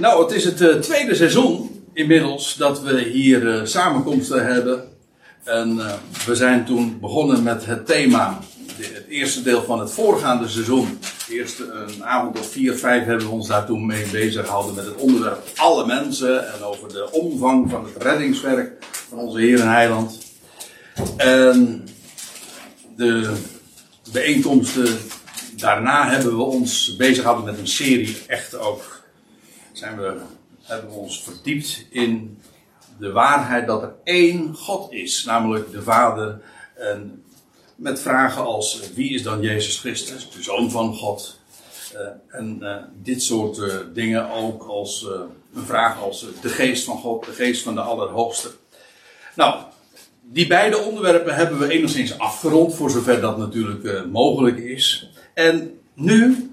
Nou, het is het uh, tweede seizoen inmiddels dat we hier uh, samenkomsten hebben. En uh, we zijn toen begonnen met het thema, het eerste deel van het voorgaande seizoen. Eerst een avond of vier, vijf hebben we ons daar toen mee bezig gehouden met het onderwerp alle mensen. En over de omvang van het reddingswerk van onze Heer en Heiland. En de bijeenkomsten daarna hebben we ons bezig gehouden met een serie echt ook zijn we, hebben we ons verdiept in de waarheid dat er één God is, namelijk de Vader. En met vragen als wie is dan Jezus Christus, de Zoon van God? Uh, en uh, dit soort uh, dingen ook als een vraag als de geest van God, de geest van de Allerhoogste. Nou, die beide onderwerpen hebben we enigszins afgerond, voor zover dat natuurlijk mogelijk is. En nu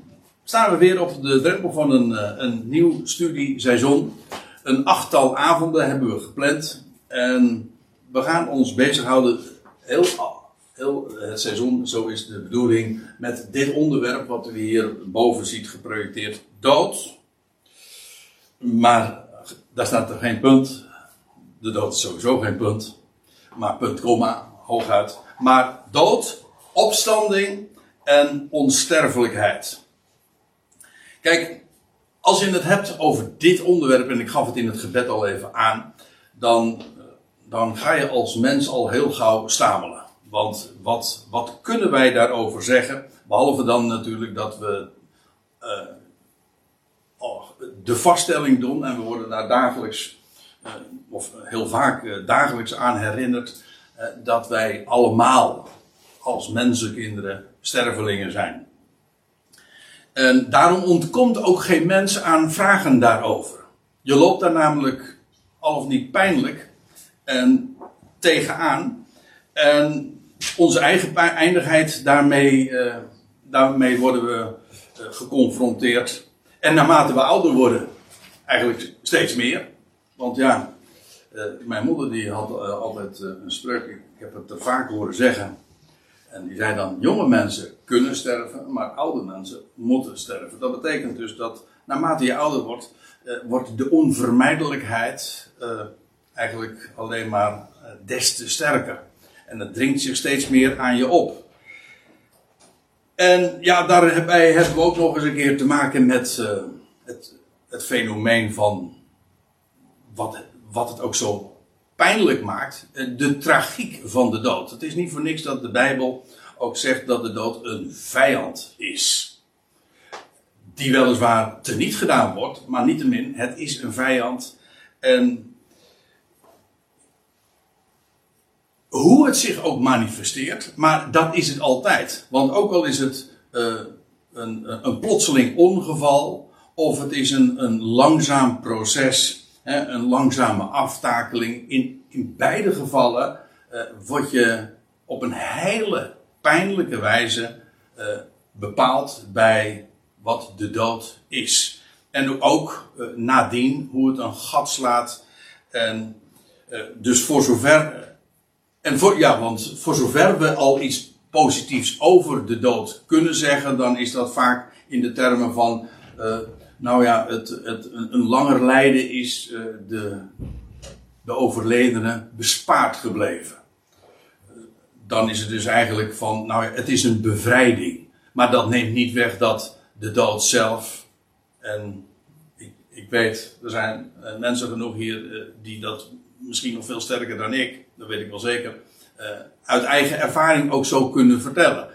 staan we weer op de drempel van een, eh, een nieuw studieseizoen. Een achttal avonden hebben we gepland. En we gaan ons bezighouden heel, heel het seizoen, zo is de bedoeling, met dit onderwerp wat u hier boven ziet geprojecteerd. Dood. Maar daar staat er geen punt. De dood is sowieso geen punt. Maar punt, komma, hooguit. Maar dood, opstanding en onsterfelijkheid. Kijk, als je het hebt over dit onderwerp, en ik gaf het in het gebed al even aan, dan, dan ga je als mens al heel gauw stamelen. Want wat, wat kunnen wij daarover zeggen? Behalve dan natuurlijk dat we uh, oh, de vaststelling doen en we worden daar dagelijks, uh, of heel vaak dagelijks aan herinnerd, dat wij allemaal als mensenkinderen stervelingen zijn. En daarom ontkomt ook geen mens aan vragen daarover. Je loopt daar namelijk al of niet pijnlijk en tegenaan. En onze eigen eindigheid, daarmee, uh, daarmee worden we uh, geconfronteerd. En naarmate we ouder worden, eigenlijk steeds meer. Want ja, uh, mijn moeder die had altijd een spreuk, ik heb het er vaak horen zeggen. En die zei dan, jonge mensen kunnen sterven, maar oude mensen moeten sterven. Dat betekent dus dat naarmate je ouder wordt, eh, wordt de onvermijdelijkheid eh, eigenlijk alleen maar eh, des te sterker. En dat dringt zich steeds meer aan je op. En ja, daarbij hebben we ook nog eens een keer te maken met het, het fenomeen van wat, wat het ook zo pijnlijk maakt, de tragiek van de dood. Het is niet voor niks dat de Bijbel ook zegt dat de dood een vijand is. Die weliswaar teniet gedaan wordt, maar niettemin, het is een vijand. En hoe het zich ook manifesteert, maar dat is het altijd. Want ook al is het uh, een, een plotseling ongeval, of het is een, een langzaam proces een langzame aftakeling. In, in beide gevallen uh, word je op een hele pijnlijke wijze uh, bepaald bij wat de dood is. En ook uh, nadien hoe het een gat slaat. En dus voor zover. En voor, ja, want voor zover we al iets positiefs over de dood kunnen zeggen, dan is dat vaak in de termen van nou ja, het, het, een langer lijden is de, de overledene bespaard gebleven. Dan is het dus eigenlijk van, nou het is een bevrijding. Maar dat neemt niet weg dat de dood zelf, en ik, ik weet, er zijn uh, mensen genoeg hier uh, die dat misschien nog veel sterker dan ik, dat weet ik wel zeker, uit eigen ervaring ook zo kunnen vertellen.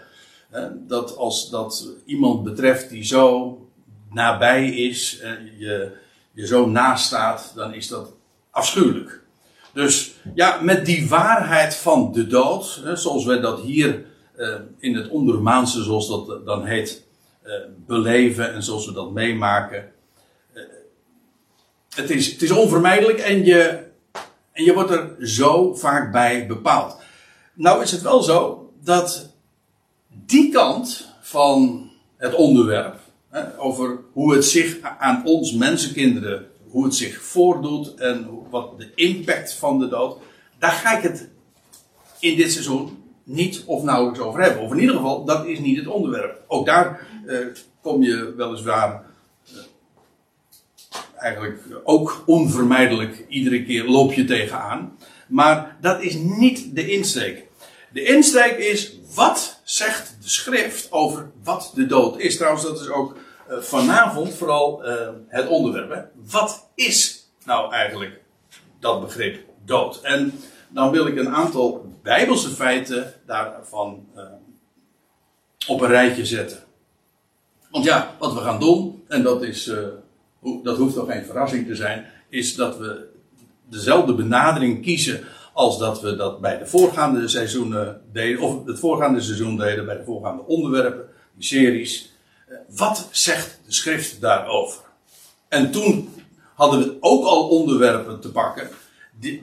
dat als dat iemand betreft die zo nabij is, je, je zo naast staat, dan is dat afschuwelijk. Dus ja, met die waarheid van de dood, hè, zoals wij dat hier uh, in het ondermaanse, zoals dat dan heet, uh, beleven en zoals we dat meemaken. Uh, het, is, het is onvermijdelijk en je, en je wordt er zo vaak bij bepaald. Nou is het wel zo dat die kant van het onderwerp, over hoe het zich aan ons mensenkinderen, hoe het zich voordoet en wat de impact van de dood. Daar ga ik het in dit seizoen niet of nauwelijks over hebben. Of in ieder geval, dat is niet het onderwerp. Ook daar eh, kom je weliswaar uh, eigenlijk ook onvermijdelijk. Iedere keer loop je tegenaan. Maar dat is niet de insteek. De insteek is, wat zegt de schrift over wat de dood is? Trouwens, dat is ook vanavond vooral uh, het onderwerp. Hè? Wat is nou eigenlijk dat begrip dood? En dan wil ik een aantal bijbelse feiten daarvan uh, op een rijtje zetten. Want ja, wat we gaan doen, en dat, is, dat hoeft nog geen verrassing te zijn, is dat we dezelfde benadering kiezen als dat we dat bij de voorgaande seizoenen deden, of het voorgaande seizoen deden bij de voorgaande onderwerpen, series. Eh, wat zegt de schrift daarover? En toen hadden we ook al onderwerpen te pakken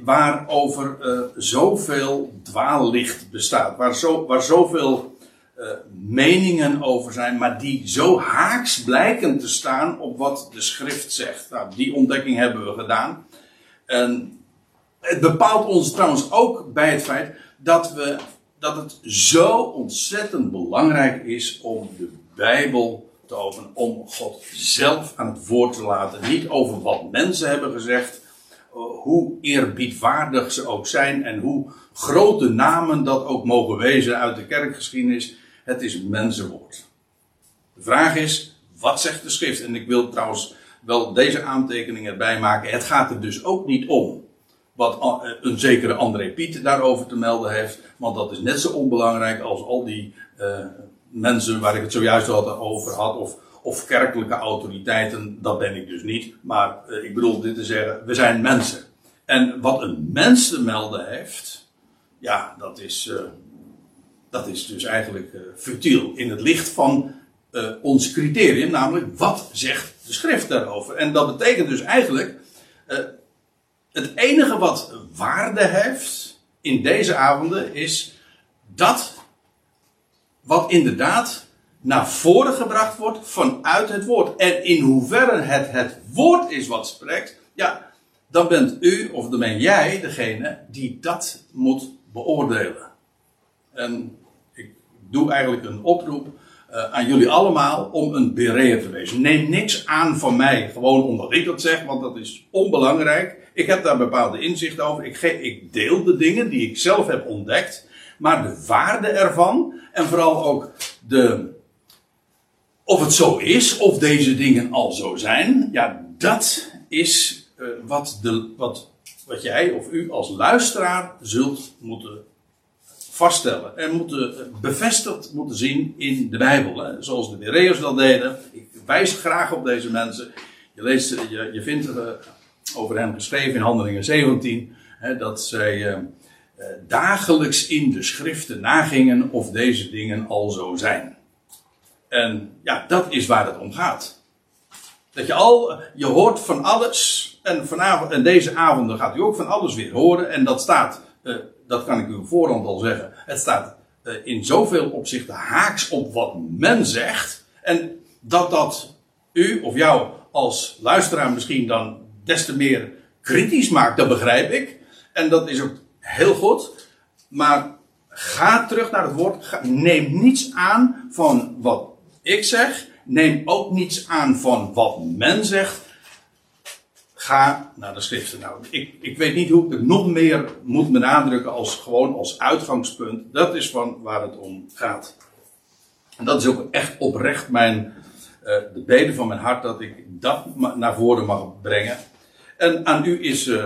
waarover uh, zoveel dwaallicht bestaat, waar, zo, waar zoveel uh, meningen over zijn, maar die zo haaks blijken te staan op wat de schrift zegt. Nou, die ontdekking hebben we gedaan. En het bepaalt ons trouwens ook bij het feit dat, we, dat het zo ontzettend belangrijk is om de Bijbel te openen. Om God zelf aan het woord te laten. Niet over wat mensen hebben gezegd. Eh, hoe eerbiedwaardig ze ook zijn. En hoe grote namen dat ook mogen wezen uit de kerkgeschiedenis. Het is mensenwoord. De vraag is, wat zegt de schrift? En ik wil trouwens wel deze aantekening erbij maken. Het gaat er dus ook niet om wat eh, een zekere André Piet daarover te melden heeft. Want dat is net zo onbelangrijk als al die uh, mensen waar ik het zojuist al over had. Of, of kerkelijke autoriteiten. Dat ben ik dus niet. Maar uh, ik bedoel dit te zeggen, we zijn mensen. En wat een mens te melden heeft. Ja, dat is, dat is dus eigenlijk futiel. In het licht van ons criterium. Namelijk, wat zegt de schrift daarover? En dat betekent dus eigenlijk het enige wat waarde heeft in deze avonden is dat wat inderdaad naar voren gebracht wordt vanuit het woord. En in hoeverre het het woord is wat spreekt, ja, dan bent u of dan ben jij degene die dat moet beoordelen. En ik doe eigenlijk een oproep uh, aan jullie allemaal om een bereer te wezen. Neem niks aan van mij, gewoon omdat ik dat zeg, want dat is onbelangrijk. Ik heb daar bepaalde inzichten over. Ik, ik deel de dingen die ik zelf heb ontdekt. Maar de waarde ervan, en vooral ook de, of het zo is, of deze dingen al zo zijn, ja, dat is uh, wat, de, wat, wat jij of u als luisteraar zult moeten vaststellen. En moeten, eh, bevestigd moeten zien in de Bijbel. Hè? Zoals de Bereërs dat deden. Ik wijs graag op deze mensen. Je, leest, je, je vindt uh, over hem geschreven in Handelingen 17. Hè, dat zij dagelijks in de schriften nagingen of deze dingen al zo zijn. En ja, dat is waar het om gaat. Dat je al, je hoort van alles. En vanavond en deze avonden gaat u ook van alles weer horen. En dat staat dat kan ik u voorhand al zeggen. Het staat uh, in zoveel opzichten haaks op wat men zegt. En dat dat u of jou als luisteraar misschien dan des te meer kritisch maakt, dat begrijp ik. En dat is ook heel goed. Maar ga terug naar het woord. neem niets aan van wat ik zeg. Neem ook niets aan van wat men zegt. Ga naar de schriften. Nou, ik, ik weet niet hoe ik het nog meer moet benadrukken als gewoon als uitgangspunt. Dat is van waar het om gaat. En dat is ook echt oprecht mijn, uh, de beden van mijn hart dat ik dat naar voren mag brengen. En aan u is, uh,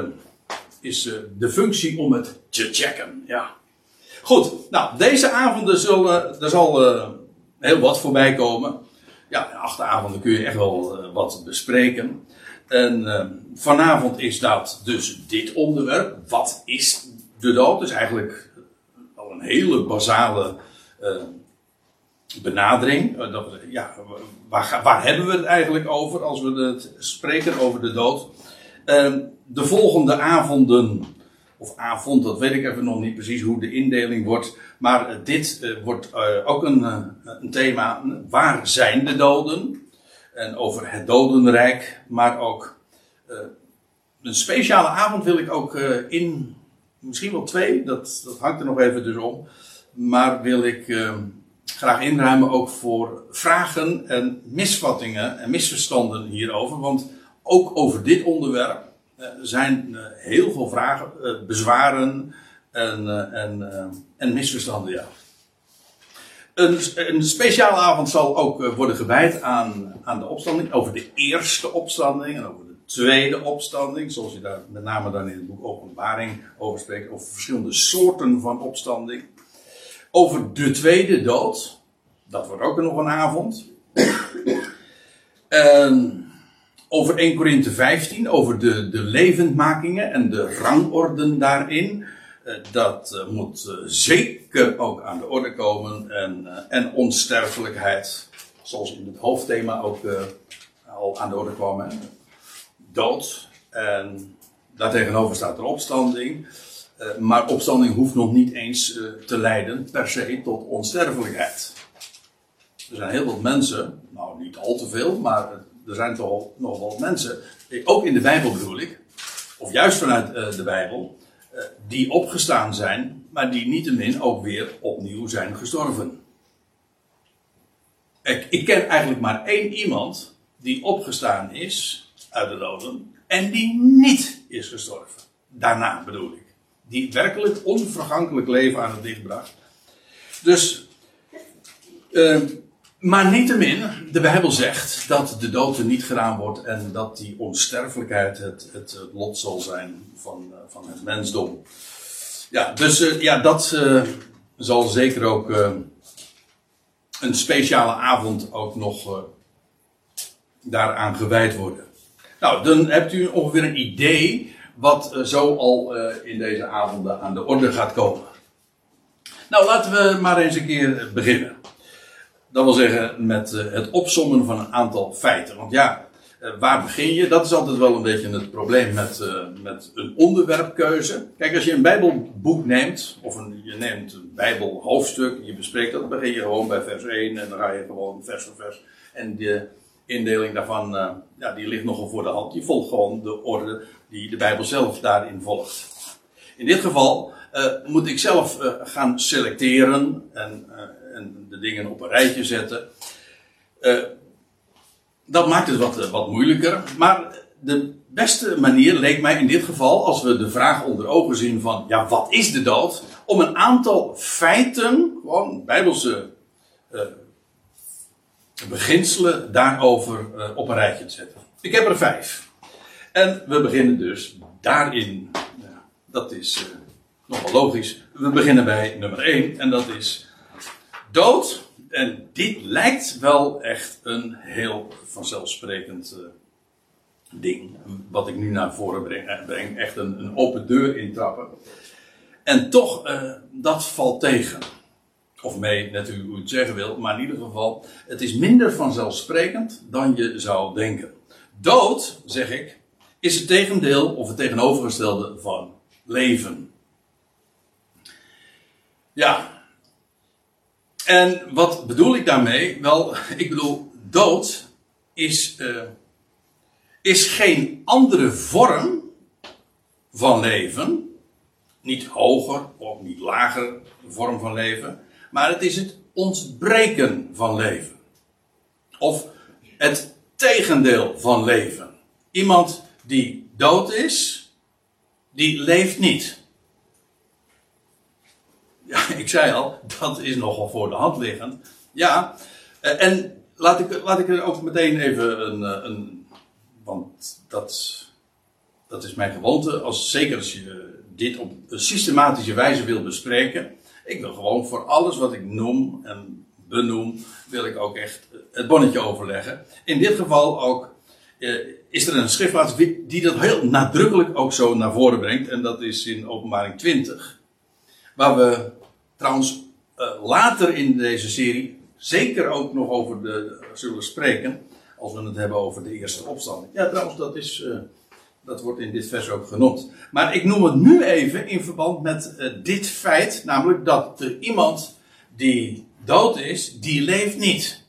is uh, de functie om het te checken. Ja. Goed, nou, deze avonden zullen, er zal heel wat voorbij komen. Ja, acht kun je echt wel wat bespreken. En vanavond is dat dus dit onderwerp. Wat is de dood? Is eigenlijk al een hele basale benadering. Dat, ja, waar, waar, hebben we het eigenlijk over als we het spreken over de dood? Ehm, de volgende avonden, of avond, dat weet ik even nog niet precies hoe de indeling wordt. Maar dit wordt ook een, een thema. Waar zijn de doden? en over het dodenrijk, maar ook een speciale avond wil ik ook in, misschien wel twee, dat, dat hangt er nog even dus om, maar wil ik uh, graag inruimen ook voor vragen en misvattingen en misverstanden hierover, want ook over dit onderwerp er zijn heel veel vragen, bezwaren en, en, en misverstanden. Ja. Een, een speciale avond zal ook worden gewijd aan, aan de opstanding, over de eerste opstanding en over de tweede opstanding, zoals je daar met name dan in het boek Openbaring over spreekt, over verschillende soorten van opstanding. Over de tweede dood, dat wordt ook nog een avond. En over 1 Korinthe 15, over de, de levendmakingen en de rangorden daarin. Eh, dat eh, moet eh, zeker ook aan de orde komen. En, en onsterfelijkheid, zoals in het hoofdthema ook al aan de orde kwam dood. En daartegenover staat er opstanding. Maar opstanding hoeft nog niet eens te leiden per se tot onsterfelijkheid. Er zijn heel wat mensen, nou niet al te veel, maar er zijn toch nog wel mensen, ook in de Bijbel bedoel ik, of juist vanuit uh, de Bijbel, die opgestaan zijn, maar die niettemin ook weer opnieuw zijn gestorven. Ik, ik ken eigenlijk maar één iemand die opgestaan is uit de doden. En die niet is gestorven. Daarna bedoel ik. Die werkelijk onvergankelijk leven aan het licht bracht. Dus, uh, maar niettemin, de Bijbel zegt dat de dood er niet gedaan wordt en dat die onsterfelijkheid het, het, lot zal zijn van, uh, van het mensdom. Ja, dus uh, ja, dat uh, zal zeker ook een speciale avond ook nog daaraan gewijd worden. Nou, dan hebt u ongeveer een idee wat zo al in deze avonden aan de orde gaat komen. Nou, laten we maar eens een keer beginnen. Dat wil zeggen met uh, het opsommen van een aantal feiten. Want ja, waar begin je? Dat is altijd wel een beetje het probleem met, met een onderwerpkeuze. Kijk, als je een Bijbelboek neemt, of een, je neemt een Bijbelhoofdstuk, je bespreekt dat, dan begin je gewoon bij vers 1 en dan ga je gewoon vers voor vers. En de, indeling daarvan, ja, die ligt nogal voor de hand. Je volgt gewoon de orde die de Bijbel zelf daarin volgt. In dit geval moet ik zelf gaan selecteren en, en, de dingen op een rijtje zetten. dat maakt het wat, wat moeilijker. Maar de beste manier leek mij in dit geval, als we de vraag onder ogen zien van, ja, wat is de dood? Om een aantal feiten, gewoon bijbelse beginselen daarover op een rijtje te zetten. Ik heb er vijf. En we beginnen dus daarin. Ja, dat is uh, nogal logisch. We beginnen bij nummer 1 en dat is dood. En dit lijkt wel echt een heel vanzelfsprekend uh, ding. Wat ik nu naar voren breng. breng echt een, een open deur intrappen. En toch, dat valt tegen. Of mee, natuurlijk hoe je het zeggen wil, maar in ieder geval, het is minder vanzelfsprekend dan je zou denken. Dood, zeg ik, is het tegendeel of het tegenovergestelde van leven. Ja. En wat bedoel ik daarmee? Wel, ik bedoel, dood is, uh, is geen andere vorm van leven. Niet hoger of niet lager vorm van leven maar het is het ontbreken van leven. Of het tegendeel van leven. Iemand die dood is, die leeft niet. Ik zei al, dat is nogal voor de hand liggend. Ja, eh, en laat ik, laat ik er ook meteen even een, eh, een want dat, dat is mijn gewoonte, als, zeker als je dit op een systematische wijze wil bespreken, ik wil gewoon voor alles wat ik noem en benoem, wil ik ook echt het bonnetje overleggen. In dit geval ook eh, is er een schriftplaats die dat heel nadrukkelijk ook zo naar voren brengt. En dat is in openbaring 20. Waar we trouwens eh, later in deze serie zeker ook nog over de, zullen spreken. Als we het hebben over de eerste opstanding. Ja, trouwens, dat is... Uh, dat wordt in dit vers ook genoemd. Maar ik noem het nu even in verband met uh, dit feit, namelijk dat er iemand die dood is, die leeft niet.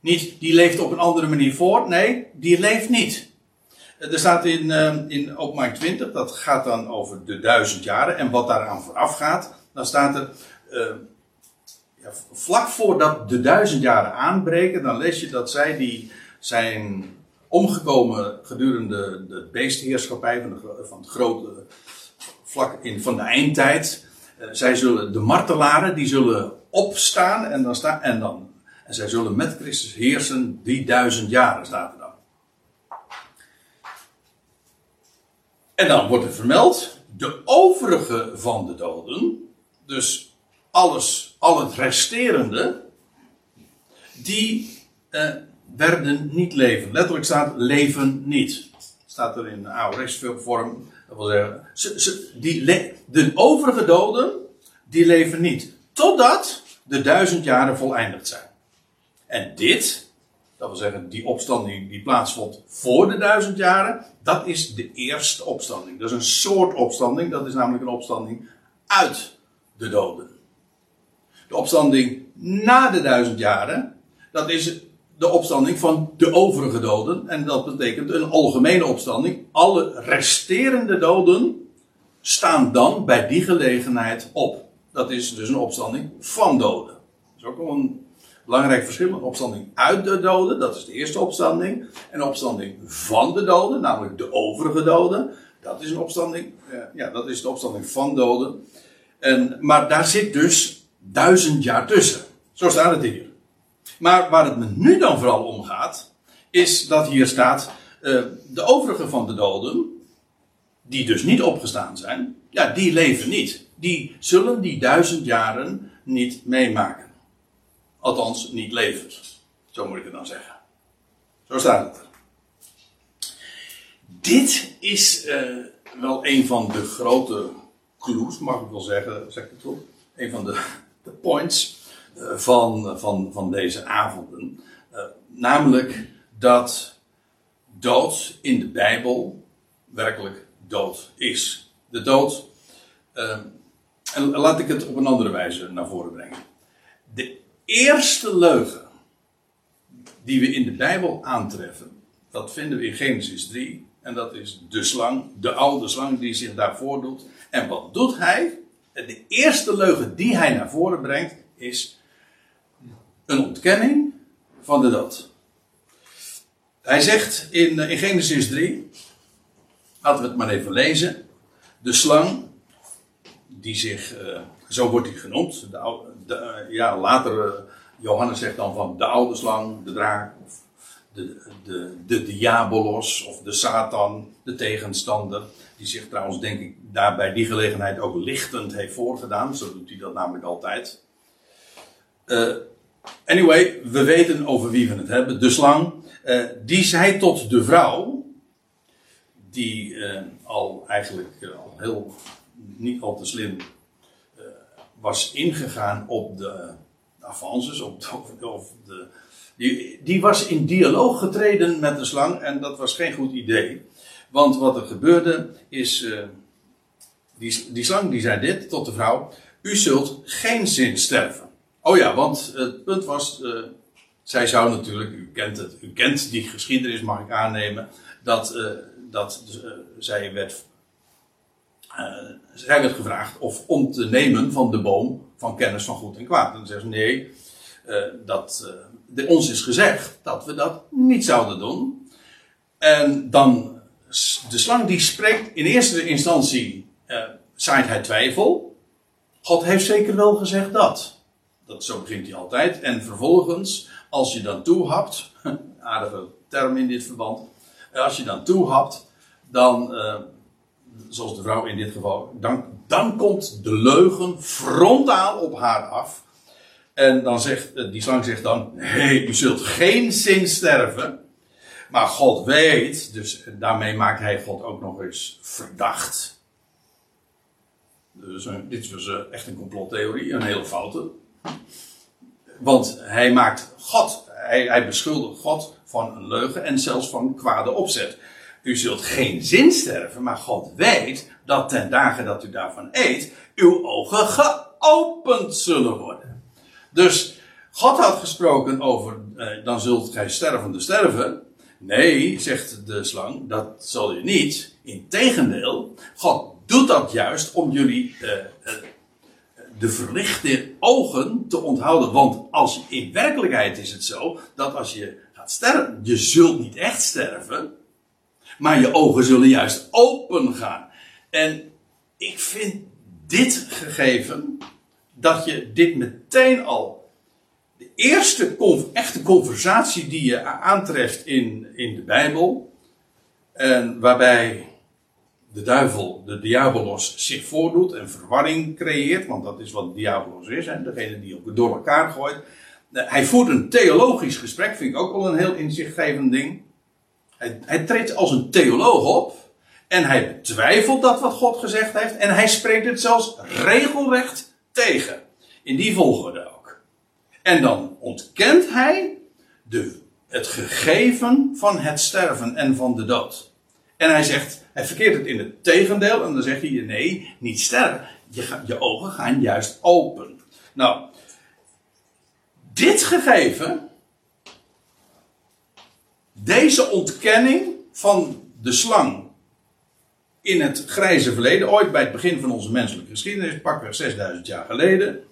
Niet, die leeft op een andere manier voor, nee, die leeft niet. Er staat in, uh, in openbaring 20, dat gaat dan over de duizend jaren en wat daaraan vooraf gaat. Dan staat er, uh, ja, vlak voordat de duizend jaren aanbreken, dan lees je dat zij die zijn omgekomen gedurende de beestheerschappij van, de, van het grote vlak in, van de eindtijd. Uh, zij zullen, de martelaren, die zullen opstaan en dan, staan en dan en zij zullen met Christus heersen die duizend jaren, staat er dan. En dan wordt er vermeld, de overige van de doden, dus alles, al het resterende, die eh, werden niet leven. Letterlijk staat leven niet. Staat er in AORS vorm. Dat wil zeggen, ze, ze, die de overige doden, die leven niet. Totdat de duizend jaren voleindigd zijn. En dit, dat wil zeggen die opstanding die plaatsvond voor de duizend jaren, dat is de eerste opstanding. Dat is een soort opstanding, dat is namelijk een opstanding uit de doden. De opstanding na de duizend jaren, dat is de opstanding van de overige doden. En dat betekent een algemene opstanding. Alle resterende doden staan dan bij die gelegenheid op. Dat is dus een opstanding van doden. Dat is ook een belangrijk verschil. Een opstanding uit de doden, dat is de eerste opstanding. En een opstanding van de doden, namelijk de overige doden. Dat is een opstanding, eh, ja, dat is de opstanding van doden. En, maar daar zit dus duizend jaar tussen. Zo staat het hier. Maar waar het me nu dan vooral om gaat, is dat hier staat, uh, de overige van de doden, die dus niet opgestaan zijn, ja, die leven niet. Die zullen die duizend jaren niet meemaken. Althans, niet levend. Zo moet ik het dan zeggen. Zo staat het. Dit is uh, wel een van de grote clues, mag ik wel zeggen, zeg ik het goed? Een van de, de points uh, van, van, van deze avonden. Uh, namelijk dat dood in de Bijbel werkelijk dood is. De dood. en laat ik het op een andere wijze naar voren brengen. De eerste leugen die we in de Bijbel aantreffen, dat vinden we in Genesis 3. En dat is de slang, de oude slang die zich daar voordoet. En wat doet hij? De eerste leugen die hij naar voren brengt is een ontkenning van de dood. Hij zegt in, in Genesis 3, laten we het maar even lezen. De slang, die zich, uh, zo wordt hij genoemd, de, uh, ja, later, Johannes zegt dan van de oude slang, de draak, of de, de, de diabolos, of de Satan, de tegenstander, die zich trouwens, denk ik, daar bij die gelegenheid ook lichtend heeft voorgedaan, zo doet hij dat namelijk altijd. anyway, we weten over wie we het hebben, de slang, die zei tot de vrouw, die al eigenlijk al heel niet al te slim was ingegaan op de, de avances, op de, of de, die, die was in dialoog getreden met de slang en dat was geen goed idee. Want wat er gebeurde is, uh, die, die slang die zei dit tot de vrouw, u zult geen zin sterven. Oh ja, want het punt was, uh, zij zou natuurlijk, u kent het, u kent die geschiedenis mag ik aannemen, dat, dat zij werd zij werd gevraagd of om te nemen van de boom van kennis van goed en kwaad. En dan zeggen ze nee, dat, de, ons is gezegd dat we dat niet zouden doen. En dan, de slang die spreekt, in eerste instantie zaait hij twijfel. God heeft zeker wel gezegd dat. Dat zo begint hij altijd. En vervolgens, als je dan toehapt, aardige term in dit verband, als je dan toehapt, dan zoals de vrouw in dit geval, dan, dan komt de leugen frontaal op haar af. En dan zegt, eh, die slang zegt dan, nee, u zult geen zin sterven. Maar God weet, dus daarmee maakt hij God ook nog eens verdacht. Dus dit was uh, echt een complottheorie, een hele foute. Want hij maakt God, hij, hij beschuldigt God van een leugen en zelfs van kwade opzet. U zult geen zin sterven, maar God weet dat ten dagen dat u daarvan eet, uw ogen geopend zullen worden. Dus God had gesproken over, eh, dan zult gij stervende sterven. Nee, zegt de slang, dat zal je niet. Integendeel, God doet dat juist om jullie eh, eh, de verlichte ogen te onthouden. Want als, in werkelijkheid is het zo dat als je gaat sterven. Je zult niet echt sterven, maar je ogen zullen juist open gaan. En ik vind dit gegeven, dat je dit meteen al, de eerste echte conversatie die je aantreft in, in de Bijbel, en waarbij de duivel, de diabolos, zich voordoet en verwarring creëert, want dat is wat diabolos is, hè, degene die ook door elkaar gooit. Eh, hij voert een theologisch gesprek, vind ik ook wel een heel inzichtgevend ding. Hij, hij treedt als een theoloog op en hij betwijfelt dat wat God gezegd heeft en hij spreekt het zelfs regelrecht tegen. In die volgorde. En dan ontkent hij de, het gegeven van het sterven en van de dood. En hij zegt, hij verkeert het in het tegendeel. En dan zegt hij, nee, niet sterven. Je, je ogen gaan juist open. Nou, dit gegeven, deze ontkenning van de slang in het grijze verleden, ooit bij het begin van onze menselijke geschiedenis, pakweg 6000 jaar geleden,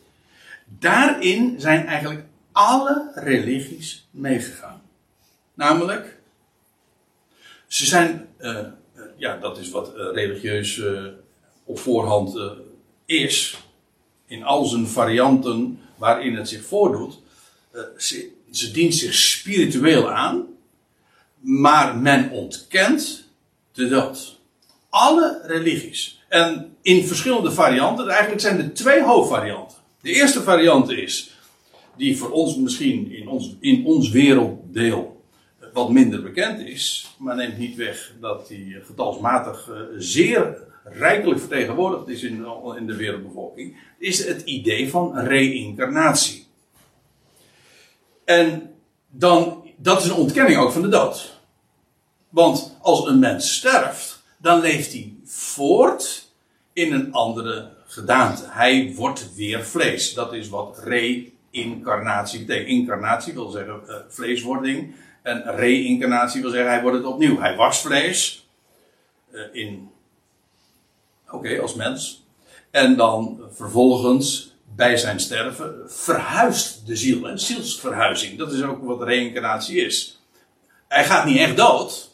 daarin zijn eigenlijk alle religies meegegaan. Namelijk, ze zijn, uh, ja, dat is wat uh, religieus op voorhand is, in al zijn varianten waarin het zich voordoet. Ze, ze dient zich spiritueel aan, maar men ontkent de dood. Alle religies. En in verschillende varianten, eigenlijk zijn er twee hoofdvarianten. De eerste variant is, die voor ons misschien in ons, in ons werelddeel wat minder bekend is, maar neemt niet weg dat die getalsmatig uh, zeer rijkelijk vertegenwoordigd is in, in de wereldbevolking, is het idee van reïncarnatie. En dan, dat is een ontkenning ook van de dood. Want als een mens sterft, dan leeft hij voort in een andere gedaante. Hij wordt weer vlees. Dat is wat reïncarnatie betekent. Incarnatie wil zeggen uh, vleeswording. En reïncarnatie wil zeggen, hij wordt het opnieuw. Hij was vlees. Uh, in. Oké, als mens. En dan vervolgens bij zijn sterven verhuist de ziel. Een zielsverhuizing. Dat is ook wat reïncarnatie is. Hij gaat niet echt dood.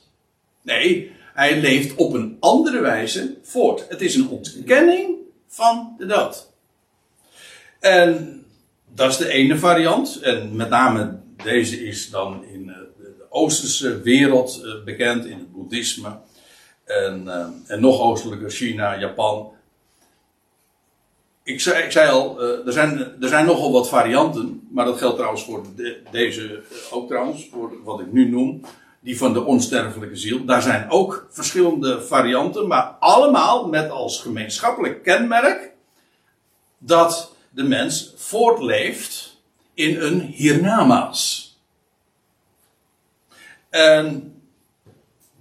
Nee, hij leeft op een andere wijze voort. Het is een ontkenning van de dood. En dat is de ene variant. En met name deze is dan in Oosterse wereld eh, bekend, in het boeddhisme. En, uh, en nog oostelijker China, Japan. Ik zei, ik zei al, er, zijn, er zijn nogal wat varianten. Maar dat geldt trouwens voor de, deze ook trouwens, voor wat ik nu noem. Die van de onsterfelijke ziel. Daar zijn ook verschillende varianten. Maar allemaal met als gemeenschappelijk kenmerk. Dat de mens voortleeft in een hiernamaals. En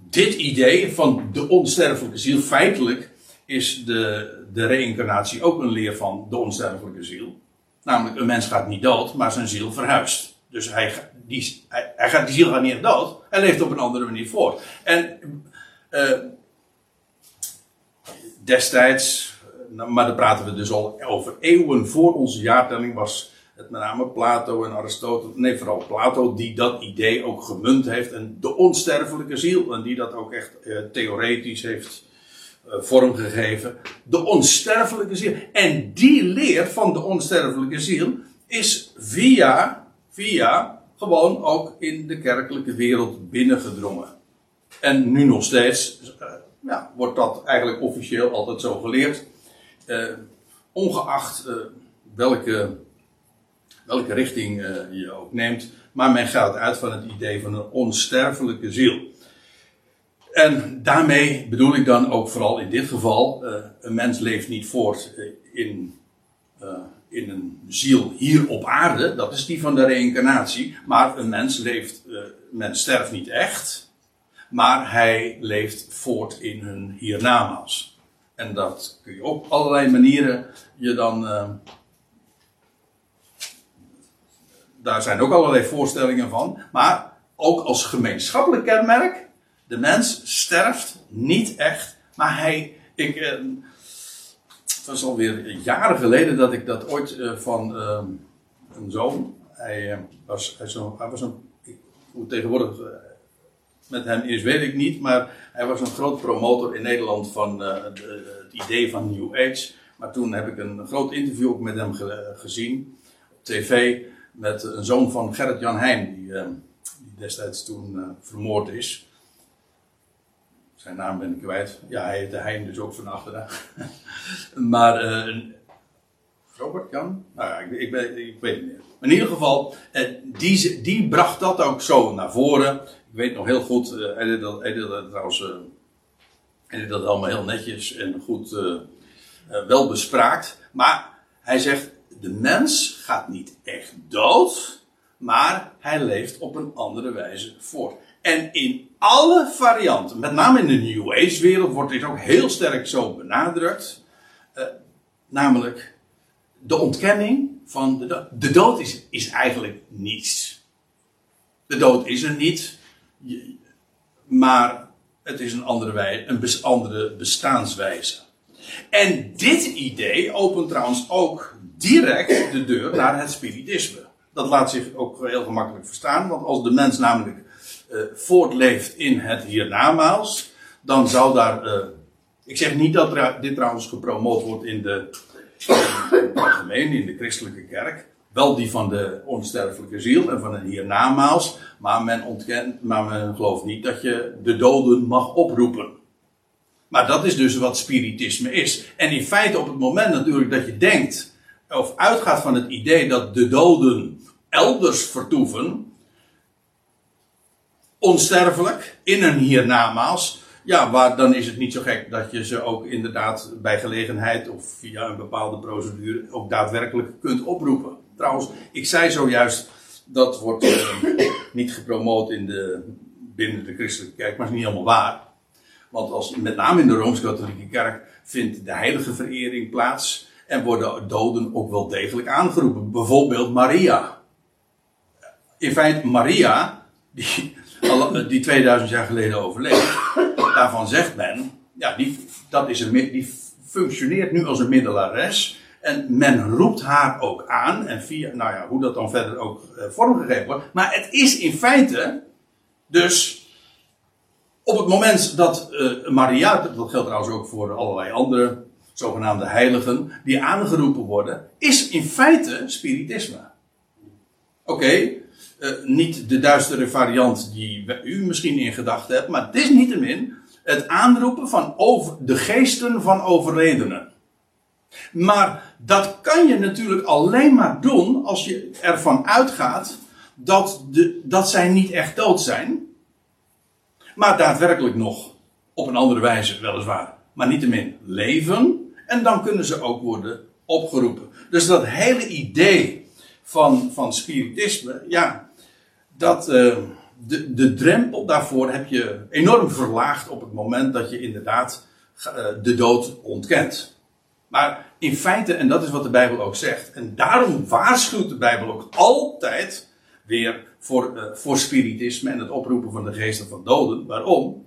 dit idee van de onsterfelijke ziel, feitelijk is de, de reïncarnatie ook een leer van de onsterfelijke ziel. Namelijk, een mens gaat niet dood, maar zijn ziel verhuist. Dus hij, die, hij, gaat, die ziel gaat niet dood, hij leeft op een andere manier voort. En uh, destijds, nou, maar daar praten we dus al over eeuwen voor onze jaartelling, was het met name Plato en Aristoteles, nee vooral Plato, die dat idee ook gemunt heeft. En de onsterfelijke ziel, en die dat ook echt uh, theoretisch heeft vormgegeven. De onsterfelijke ziel. En die leer van de onsterfelijke ziel is via, via gewoon ook in de kerkelijke wereld binnengedrongen. En nu nog steeds ja, wordt dat eigenlijk officieel altijd zo geleerd. ongeacht welke welke richting je ook neemt. Maar men gaat uit van het idee van een onsterfelijke ziel. En daarmee bedoel ik dan ook vooral in dit geval, een mens leeft niet voort in, in een ziel hier op aarde, dat is die van de reïncarnatie. Maar een mens leeft, men sterft niet echt, maar hij leeft voort in hun hiernamaals. En dat kun je op allerlei manieren je dan daar zijn ook allerlei voorstellingen van. Maar ook als gemeenschappelijk kenmerk. De mens sterft niet echt. Maar hij. Ik, eh, het was alweer jaren geleden dat ik dat ooit eh, van eh, een zoon. Hij, was, hij, zo, was een. Ik hoe tegenwoordig eh, met hem is, weet ik niet. Maar hij was een groot promotor in Nederland van eh, het, eh, het idee van New Age. Maar toen heb ik een groot interview ook met hem ge- gezien op tv. Met een zoon van Gerrit-Jan Heijn, die, eh, die destijds toen eh, vermoord is. Zijn naam ben ik kwijt. Ja, hij heette Heijn dus ook van achteren. maar eh, Robert Jan? Nou ja, ik, ik, weet- ik weet het niet in ieder geval, eh, die, die bracht dat ook zo naar voren. Ik weet nog heel goed, eh, hij, deed dat, dat trouwens, hij deed dat allemaal heel netjes en goed wel bespraakt. Maar hij zegt, de mens gaat niet echt dood, maar hij leeft op een andere wijze voort. En in alle varianten, met name in de New Age wereld, wordt dit ook heel sterk zo benadrukt. Eh, namelijk de ontkenning van de dood. De dood is, is eigenlijk niets. De dood is er niet, maar het is een andere, wij, een andere bestaanswijze. En dit idee opent trouwens ook direct de deur naar het spiritisme. Dat laat zich ook heel gemakkelijk verstaan, want als de mens namelijk voortleeft in het hiernamaals, dan zou daar. eh, ik zeg niet dat dit trouwens gepromoot wordt in de het algemeen, in de christelijke kerk. Wel die van de onsterfelijke ziel en van een hiernamaals. Maar men ontkent, maar men gelooft niet dat je de doden mag oproepen. Maar dat is dus wat spiritisme is. En in feite op het moment natuurlijk dat je denkt, of uitgaat van het idee dat de doden elders vertoeven, onsterfelijk, in een hiernamaals, ja, waar, dan is het niet zo gek dat je ze ook inderdaad bij gelegenheid of via een bepaalde procedure ook daadwerkelijk kunt oproepen. Trouwens, ik zei zojuist, dat wordt eh, niet gepromoot in de, binnen de christelijke kerk, maar is niet helemaal waar. Want als, met name in de Rooms-Katholieke Kerk vindt de heilige verering plaats. En worden doden ook wel degelijk aangeroepen. Bijvoorbeeld Maria. In feite Maria, die, die 2000 jaar geleden overleed. Daarvan zegt men, ja, die, dat is een, die functioneert nu als een middelares. En men roept haar ook aan. En via, nou ja, hoe dat dan verder ook eh, vormgegeven wordt. Maar het is in feite dus op het moment dat eh, Maria, dat geldt trouwens ook voor allerlei andere zogenaamde heiligen, die aangeroepen worden, is in feite spiritisme. Oké, eh, niet de duistere variant die u misschien in gedachten hebt, maar het is niettemin het aanroepen van over, de geesten van overledenen. Maar dat kan je natuurlijk alleen maar doen als je ervan uitgaat dat, de, dat zij niet echt dood zijn, maar daadwerkelijk nog op een andere wijze, weliswaar, maar niettemin leven. En dan kunnen ze ook worden opgeroepen. Dus dat hele idee van, van spiritisme, ja, dat, eh, de, de drempel daarvoor heb je enorm verlaagd op het moment dat je inderdaad eh, de dood ontkent. Maar in feite, en dat is wat de Bijbel ook zegt, en daarom waarschuwt de Bijbel ook altijd weer voor, eh, voor spiritisme en het oproepen van de geesten van doden. Waarom?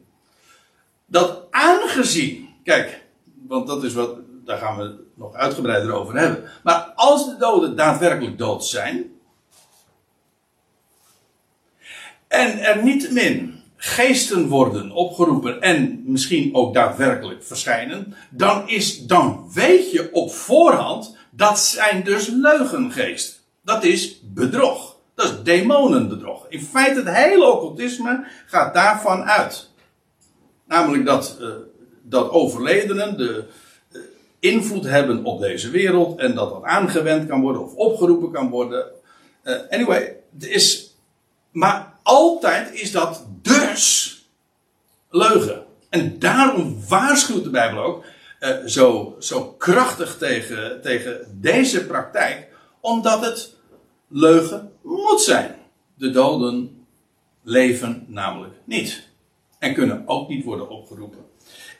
Dat aangezien, kijk, want dat is wat, daar gaan we nog uitgebreider over hebben. Maar als de doden daadwerkelijk dood zijn, en er niettemin geesten worden opgeroepen en misschien ook daadwerkelijk verschijnen, dan, is, dan weet je op voorhand dat zijn dus leugengeesten. Dat is bedrog. Dat is demonenbedrog. In feite, het hele occultisme gaat daarvan uit. Namelijk dat, eh, dat overledenen de eh, invloed hebben op deze wereld en dat dat aangewend kan worden of opgeroepen kan worden. Eh, anyway, er is, maar altijd is dat dus leugen. En daarom waarschuwt de Bijbel ook eh, zo, zo krachtig tegen, tegen deze praktijk, omdat het leugen moet zijn. De doden leven namelijk niet. En kunnen ook niet worden opgeroepen.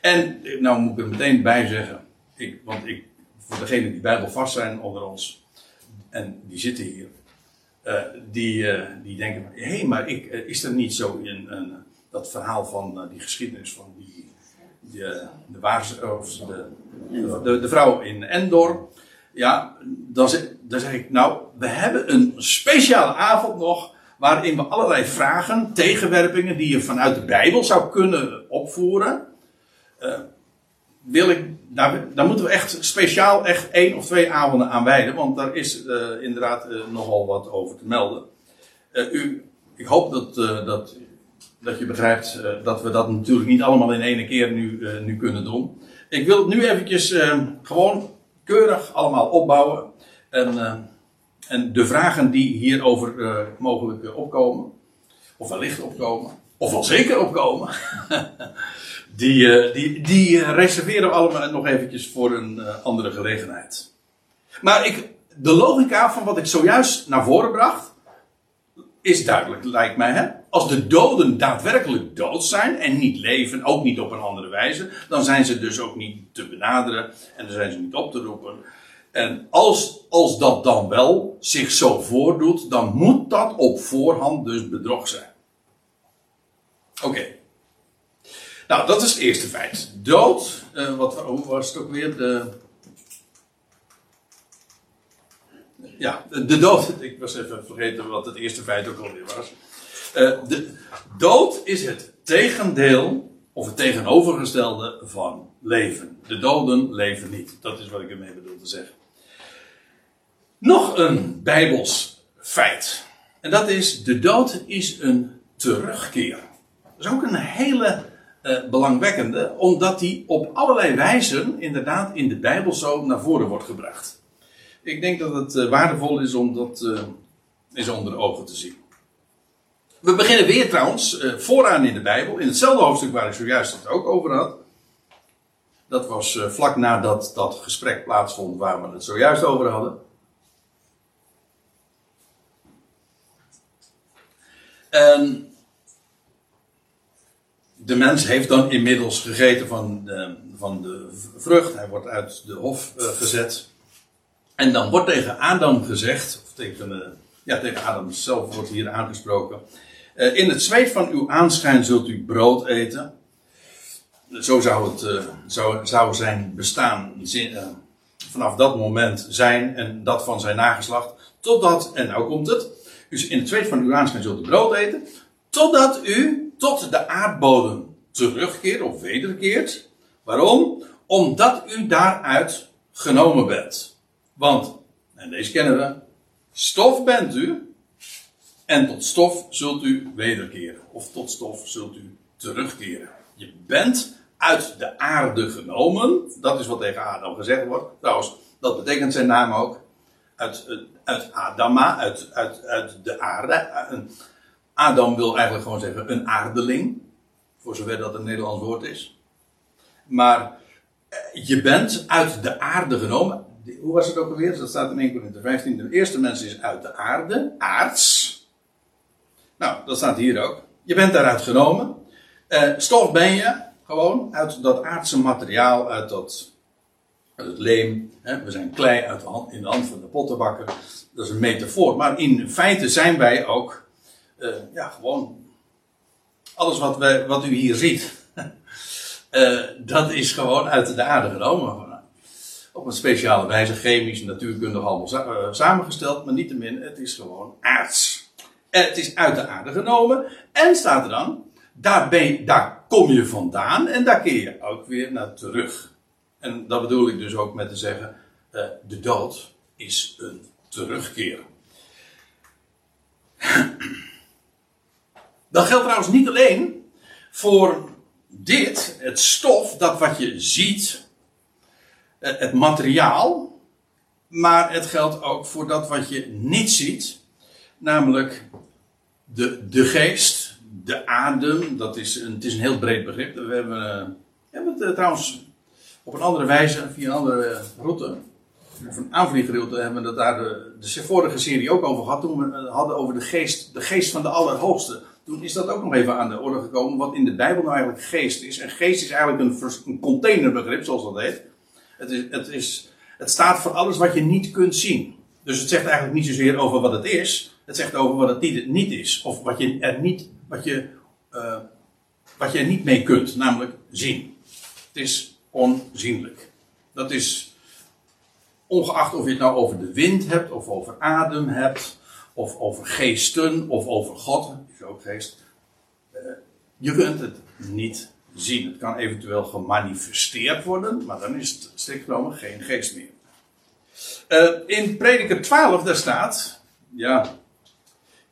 En, eh, nou moet ik er meteen bij zeggen, ik, want ik, voor degenen die Bijbel vast zijn onder ons, en die zitten hier, eh, die, eh, die denken, hé, hey, maar ik, eh, is er niet zo in dat verhaal van die geschiedenis van die, de, de, vrouw in Endor. Ja, dan zeg, dan zeg ik, nou, we hebben een speciale avond nog waarin we allerlei vragen, tegenwerpingen die je vanuit de Bijbel zou kunnen opvoeren, wil ik, daar, daar, moeten we echt speciaal echt één of twee avonden aan wijden, want daar is uh, inderdaad uh, nogal wat over te melden. u, ik hoop dat, dat, dat je begrijpt dat we dat natuurlijk niet allemaal in één keer nu, nu kunnen doen. Ik wil het nu eventjes gewoon keurig allemaal opbouwen. En en de vragen die hierover mogelijk eh, opkomen, of wellicht opkomen, of wel zeker opkomen, die, uh, die, die reserveren we allemaal nog eventjes voor een andere gelegenheid. Maar ik, de logica van wat ik zojuist naar voren bracht, is duidelijk, lijkt mij. Hè? Als de doden daadwerkelijk dood zijn en niet leven, ook niet op een andere wijze, dan zijn ze dus ook niet te benaderen en dan zijn ze niet op te roepen. En als, als dat dan wel zich zo voordoet, dan moet dat op voorhand dus bedrog zijn. Oké. Nou, dat is het eerste feit. Dood, uh, wat was het ook weer? De, ja, de dood. Ik was even vergeten wat het eerste feit ook alweer was. Uh, de dood is het tegendeel, of het tegenovergestelde van leven. De doden leven niet. Dat is wat ik ermee bedoel te zeggen. Nog een bijbels feit. En dat is, de dood is een terugkeer. Dat is ook een hele uh, belangwekkende, omdat die op allerlei wijzen inderdaad in de Bijbel zo naar voren wordt gebracht. Ik denk dat het uh, waardevol is om dat uh, eens onder de ogen te zien. We beginnen weer trouwens vooraan in de Bijbel, in hetzelfde hoofdstuk waar ik zojuist het ook over had. Dat was vlak nadat dat gesprek plaatsvond waar we het zojuist over hadden. En de mens heeft dan inmiddels gegeten van de, van de vrucht. Hij wordt uit de hof uh, gezet. En dan wordt tegen Adam gezegd, of tegen, uh, ja, tegen Adam zelf wordt hier aangesproken. Uh, in het zweet van uw aanschijn zult u brood eten. Zo zou, het, zou, zou zijn bestaan vanaf dat moment zijn en dat van zijn nageslacht. Totdat, en nou komt het, dus in het zweet van uw aanschijn zult u brood eten. Totdat u tot de aardbodem terugkeert of wederkeert. Waarom? Omdat u daaruit genomen bent. Want, en deze kennen we, stof bent u. En tot stof zult u wederkeren. Of tot stof zult u terugkeren. Je bent uit de aarde genomen. Dat is wat tegen Adam gezegd wordt. Trouwens, dat betekent zijn naam ook. Uit, uit Adama, uit, uit, uit de aarde. Adam wil eigenlijk gewoon zeggen een aardeling. Voor zover dat een Nederlands woord is. Maar eh, je bent uit de aarde genomen. Hoe was het ook alweer? Dat staat in 1 Corinthië 15. De eerste mens is uit de aarde, aards. Nou, dat staat hier ook. Je bent daaruit genomen. Uh, stof ben je gewoon uit dat aardse materiaal, uit dat het leem. Hè, we zijn klei uit de hand, in de hand van de pottenbakker. Dat is een metafoor. Maar in feite zijn wij ook, uh, ja, gewoon. Alles wat, wij, wat u hier ziet, uh, dat is gewoon uit de aarde genomen. Op een speciale wijze, chemisch, natuurkundig allemaal uh, samengesteld, maar niettemin, het is gewoon aards. Het is uit de aarde genomen. En staat er dan, daar, ben, daar kom je vandaan en daar keer je ook weer naar terug. En dat bedoel ik dus ook met te zeggen: de dood is een terugkeer. Dat geldt trouwens niet alleen voor dit, het stof, dat wat je ziet, het materiaal, maar het geldt ook voor dat wat je niet ziet, namelijk de, de geest, de adem. Dat is een, het is een heel breed begrip. We hebben, uh, hebben het uh, trouwens op een andere wijze, via een andere route, of een hebben we dat daar de, de vorige serie ook over gehad. Toen we hadden over de geest, de geest van de Allerhoogste. Toen is dat ook nog even aan de orde gekomen, wat in de Bijbel nou eigenlijk geest is. En geest is eigenlijk een, een containerbegrip, zoals dat heet. Het, is, het, is, het staat voor alles wat je niet kunt zien. Dus het zegt eigenlijk niet zozeer over wat het is, het zegt over wat het niet is. Of wat je er niet, wat je, uh, wat je er niet mee kunt, namelijk zien. Het is onzienlijk. Dat is ongeacht of je het nou over de wind hebt, of over adem hebt, of over geesten, of over God, ook geest. Uh, je kunt het niet zien. Het kan eventueel gemanifesteerd worden, maar dan is het strikt genomen geen geest meer. Uh, in Prediker 12, daar staat, ja,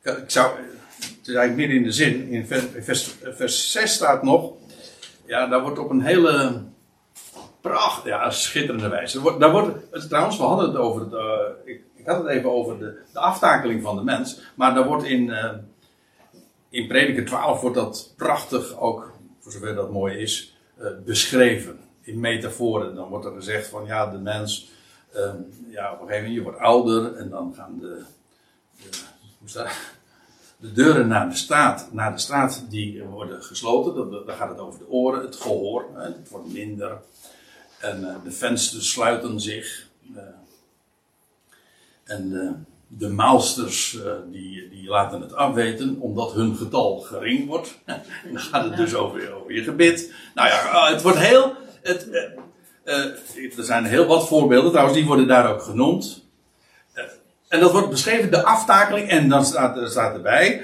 ik zou, het is eigenlijk midden in de zin, in vers, vers 6 staat nog, ja, daar wordt op een hele pracht, ja, schitterende wijze. Daar wordt, trouwens, we hadden het over, ik, ik, had het even over de, de aftakeling van de mens, maar daar wordt in, uh, in Prediker 12 wordt dat prachtig ook voor zover dat mooi is, uh, beschreven. In metaforen. Dan wordt er gezegd van ja, de mens, uh, ja, op een gegeven moment, je wordt ouder en dan gaan de, de, hoe de deuren naar de, straat, naar de straat die worden gesloten. Dan, gaat het over de oren, het gehoor, het wordt minder. En uh, de vensters sluiten zich. en de maalsters uh, die, die laten het afweten omdat hun getal gering wordt. dan gaat het dus over, over je gebit. Nou ja, uh, het wordt heel. Het, uh, er zijn heel wat voorbeelden, trouwens, die worden daar ook genoemd. en dat wordt beschreven, de aftakeling, en dan staat, er staat erbij,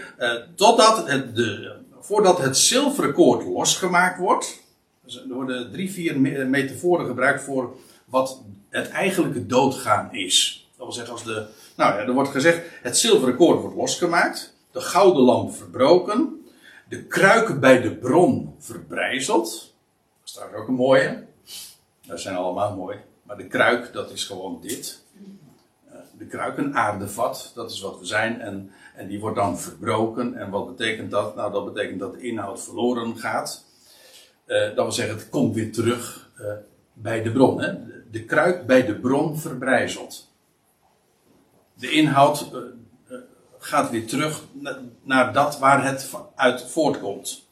totdat het, de, voordat het zilveren koord losgemaakt wordt. Dus er worden drie, vier metaforen gebruikt voor wat het eigenlijke doodgaan is. Dat wil zeggen, als de, nou ja, er wordt gezegd, het zilveren koord wordt losgemaakt, de gouden lamp verbroken, de kruik bij de bron verbrijzeld. Dat is trouwens ook een mooie. Dat zijn allemaal mooi. Maar de kruik, dat is gewoon dit. Eh, de kruik, een aardevat, dat is wat we zijn. En, en die wordt dan verbroken. En wat betekent dat? Nou, dat betekent dat de inhoud verloren gaat. Uh, dat wil zeggen, het komt weer terug uh, bij de bron. Hè? De kruik bij de bron verbrijzelt de inhoud uh, gaat weer terug naar dat waar het uit voortkomt.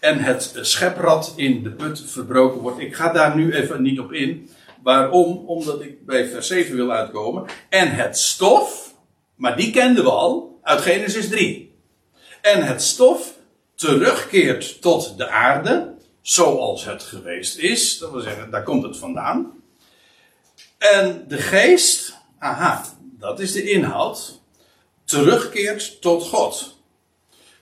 En het scheprad in de put verbroken wordt. Ik ga daar nu even niet op in. Waarom? Omdat ik bij vers 7 wil uitkomen. En het stof, maar die kenden we al uit Genesis 3. En het stof terugkeert tot de aarde, zoals het geweest is. Dat wil zeggen, daar komt het vandaan. En de geest, aha, dat is de inhoud, terugkeert tot God.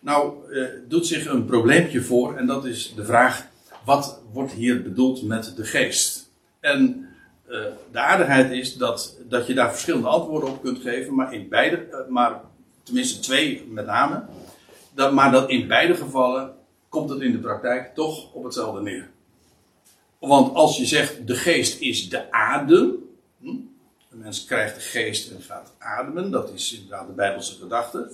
Nou, eh, doet zich een probleempje voor en dat is de vraag: wat wordt hier bedoeld met de geest? En eh, de aardigheid is dat, dat je daar verschillende antwoorden op kunt geven, maar in beide, eh, maar tenminste twee met name. Dat, maar dat in beide gevallen komt het in de praktijk toch op hetzelfde neer. Want als je zegt de geest is de adem, de mens krijgt de geest en gaat ademen. Dat is inderdaad de Bijbelse gedachte.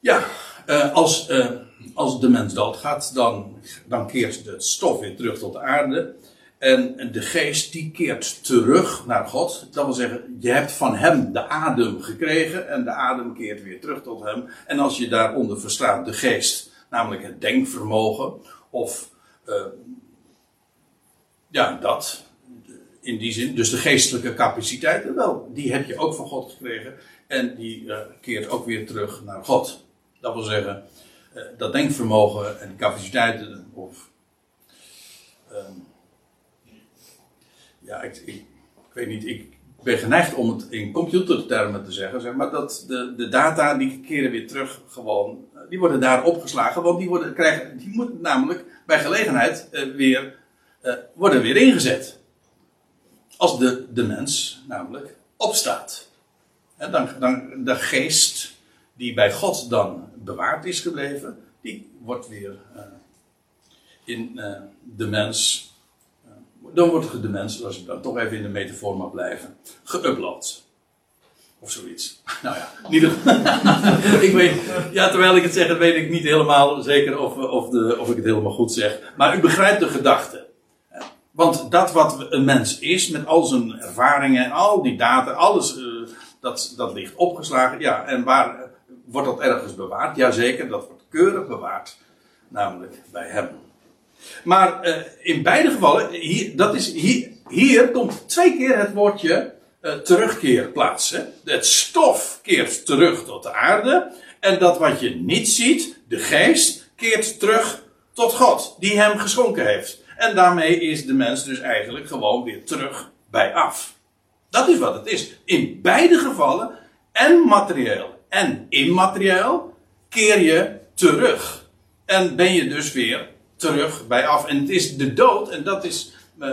Ja, eh, als, eh, als de mens doodgaat, dan, dan keert het stof weer terug tot de aarde. En de geest die keert terug naar God. Dat wil zeggen, je hebt van hem de adem gekregen en de adem keert weer terug tot hem. En als je daaronder verstaat de geest, namelijk het denkvermogen of uh, ja, dat, in die zin, dus de geestelijke capaciteiten, wel, die heb je ook van God gekregen. En die uh, keert ook weer terug naar God. Dat wil zeggen, uh, dat denkvermogen en capaciteiten, of. Uh, ja, ik, ik, ik, weet niet, ik ben geneigd om het in computertermen te zeggen, zeg maar dat de, de data die keren weer terug gewoon, eh, die worden daar opgeslagen, want die, worden, krijgen, die moeten namelijk bij gelegenheid weer, worden weer ingezet. Als de, de mens namelijk opstaat. En dan, dan de geest die bij God dan bewaard is gebleven, die wordt weer uh, in uh, de mens, uh, dan wordt de mens, als ik dan toch even in de metafoor mag blijven, geüpload. Of zoiets. Nou ja, niet ik weet, ja, terwijl ik het zeg, weet ik niet helemaal zeker of, of, de, of ik het helemaal goed zeg. Maar u begrijpt de gedachte. Want dat wat een mens is, met al zijn ervaringen en al die data, alles, uh, dat, dat ligt opgeslagen. Ja, en waar wordt dat ergens bewaard? Jazeker, dat wordt keurig bewaard. Namelijk bij hem. Maar uh, in beide gevallen, hier, dat is, hier, hier komt twee keer het woordje terugkeer plaats. Het stof keert terug tot de aarde. En dat wat je niet ziet, de geest, keert terug tot God, die hem geschonken heeft. En daarmee is de mens dus eigenlijk gewoon weer terug bij af. Dat is wat het is. In beide gevallen en materieel en immaterieel, keer je terug. En ben je dus weer terug bij af. En het is de dood, en dat is eh,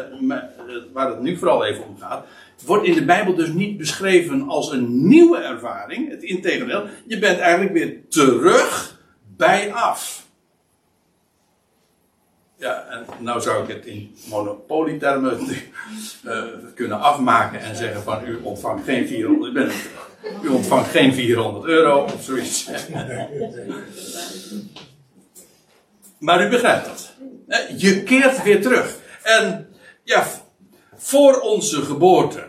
waar het nu vooral even om gaat. Wordt in de Bijbel dus niet beschreven als een nieuwe ervaring. Het integendeel, je bent eigenlijk weer terug bij af. Ja, en nou zou ik het in monopolietermen uh, kunnen afmaken en zeggen van u ontvangt geen 400, ben u ontvangt geen 400 euro of zoiets. maar u begrijpt dat. Je keert weer terug. En ja, voor onze geboorte,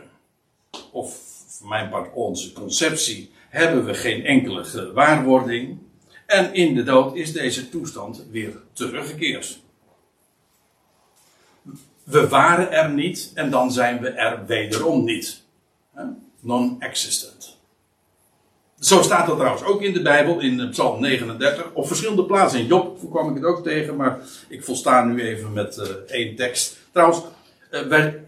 of voor mijn part onze conceptie, hebben we geen enkele gewaarwording. En in de dood is deze toestand weer teruggekeerd. We waren er niet en dan zijn we er wederom niet. Non-existent. Zo staat dat trouwens ook in de Bijbel, in Psalm 39. Op verschillende plaatsen. In Job kwam ik het ook tegen, maar ik volsta nu even met uh, één tekst. Trouwens, wij,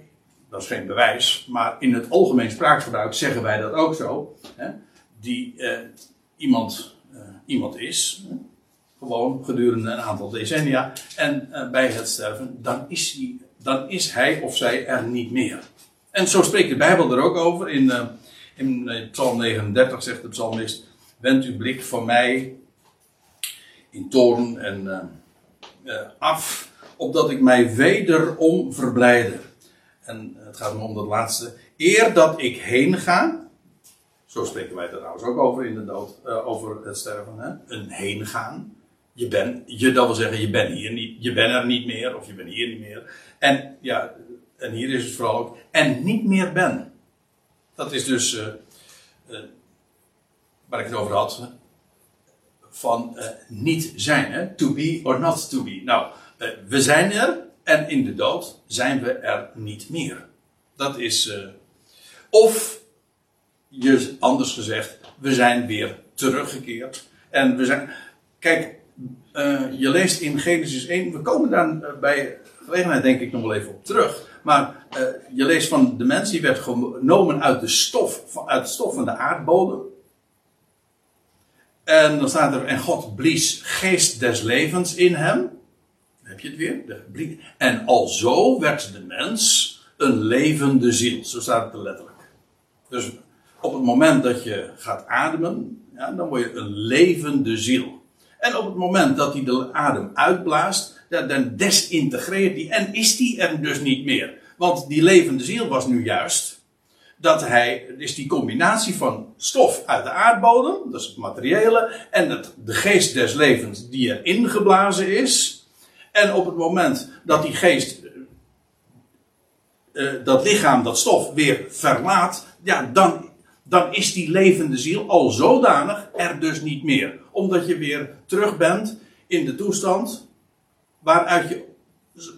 dat is geen bewijs, maar in het algemeen spraakgebruik zeggen wij dat ook zo. Hè, die iemand, iemand is, gewoon gedurende een aantal decennia, en bij het sterven, dan is, die, dan is hij of zij er niet meer. En zo spreekt de Bijbel er ook over in in Psalm 39 zegt de psalmist: Wend uw blik van mij in toorn en uh, af, opdat ik mij wederom verblijde. En het gaat me om dat laatste. Eer dat ik heen ga, zo spreken wij er trouwens ook over in de dood, over het sterven, hè? een heen gaan. Je bent, je, dat wil zeggen, je bent hier niet, je bent er niet meer, of je bent hier niet meer. En ja, en hier is het vooral ook, en niet meer ben. Dat is dus uh, uh, waar ik het over had. Van uh, niet zijn. Hè? To be or not to be. Nou, we zijn er en in de dood zijn we er niet meer. Dat is. of, je, anders gezegd, we zijn weer teruggekeerd. En we zijn. Kijk, je leest in Genesis 1. We komen daar bij gelegenheid denk ik nog wel even op terug. Maar uh, je leest van de mens, die werd genomen uit de stof, uit het stof van de aardbodem. En dan staat er, en God blies geest des levens in hem. Dan heb je het weer. En alzo werd de mens een levende ziel. Zo staat het er letterlijk. Dus op het moment dat je gaat ademen, ja, dan word je een levende ziel. En op het moment dat hij de adem uitblaast, dan desintegreert die en is die er dus niet meer. Want die levende ziel was nu juist dat hij, is die combinatie van stof uit de aardbodem, dat is het materiële, en het, de geest des levens die er ingeblazen is. En op het moment dat die geest, uh, dat lichaam, dat stof weer verlaat, ja, dan, dan is die levende ziel al zodanig er dus niet meer. Omdat je weer terug bent in de toestand waaruit je,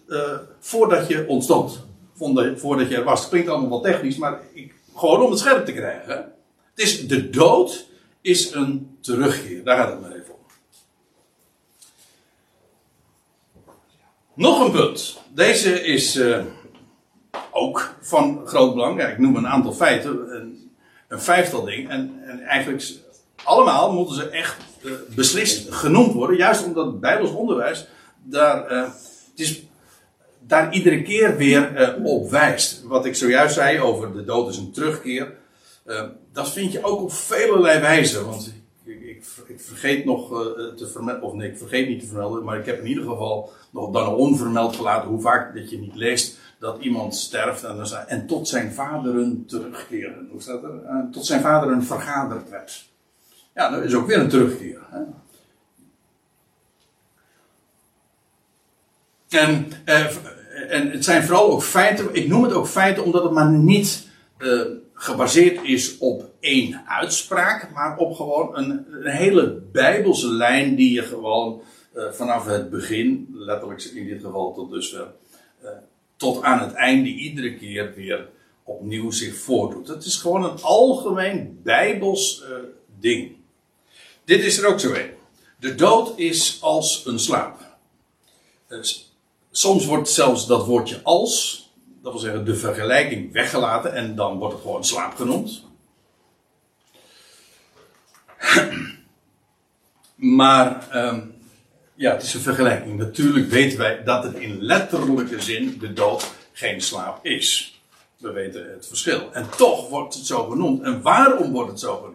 uh, voordat je ontstond, voordat je er was. Het klinkt allemaal wel technisch, maar ik, gewoon om het scherp te krijgen. Het is, de dood is een terugkeer. Daar gaat het maar even om. Nog een punt. Deze is uh, ook van groot belang. Ik noem een aantal feiten. Een, een vijftal dingen. En, en eigenlijk allemaal moeten ze echt beslist genoemd worden. Juist omdat het Bijbels onderwijs daar, uh, het is, daar iedere keer weer uh, op wijst. Wat ik zojuist zei over de dood is een terugkeer. Dat vind je ook op vele wijzen. Want ik, ik, ik vergeet nog te vermelden, of nee, ik vergeet niet te vermelden, maar ik heb in ieder geval nog dan onvermeld gelaten hoe vaak dat je niet leest dat iemand sterft en, dan en tot zijn vaderen terugkeren. Hoe staat er? tot zijn vaderen vergaderd werd. Ja, dat is ook weer een terugkeer. Hè? En, uh, en het zijn vooral ook feiten, ik noem het ook feiten omdat het maar niet uh, gebaseerd is op één uitspraak, maar op gewoon een, hele bijbelse lijn die je gewoon uh, vanaf het begin, letterlijk in dit geval tot dusver, tot aan het einde iedere keer weer opnieuw zich voordoet. Het is gewoon een algemeen bijbels ding. Dit is er ook zo een. De dood is als een slaap. Dus Soms wordt zelfs dat woordje als, dat wil zeggen de vergelijking, weggelaten en dan wordt het gewoon slaap genoemd. maar ehm, ja, het is een vergelijking. Natuurlijk weten wij dat het in letterlijke zin de dood geen slaap is. We weten het verschil. En toch wordt het zo genoemd. En waarom wordt het zo genoemd?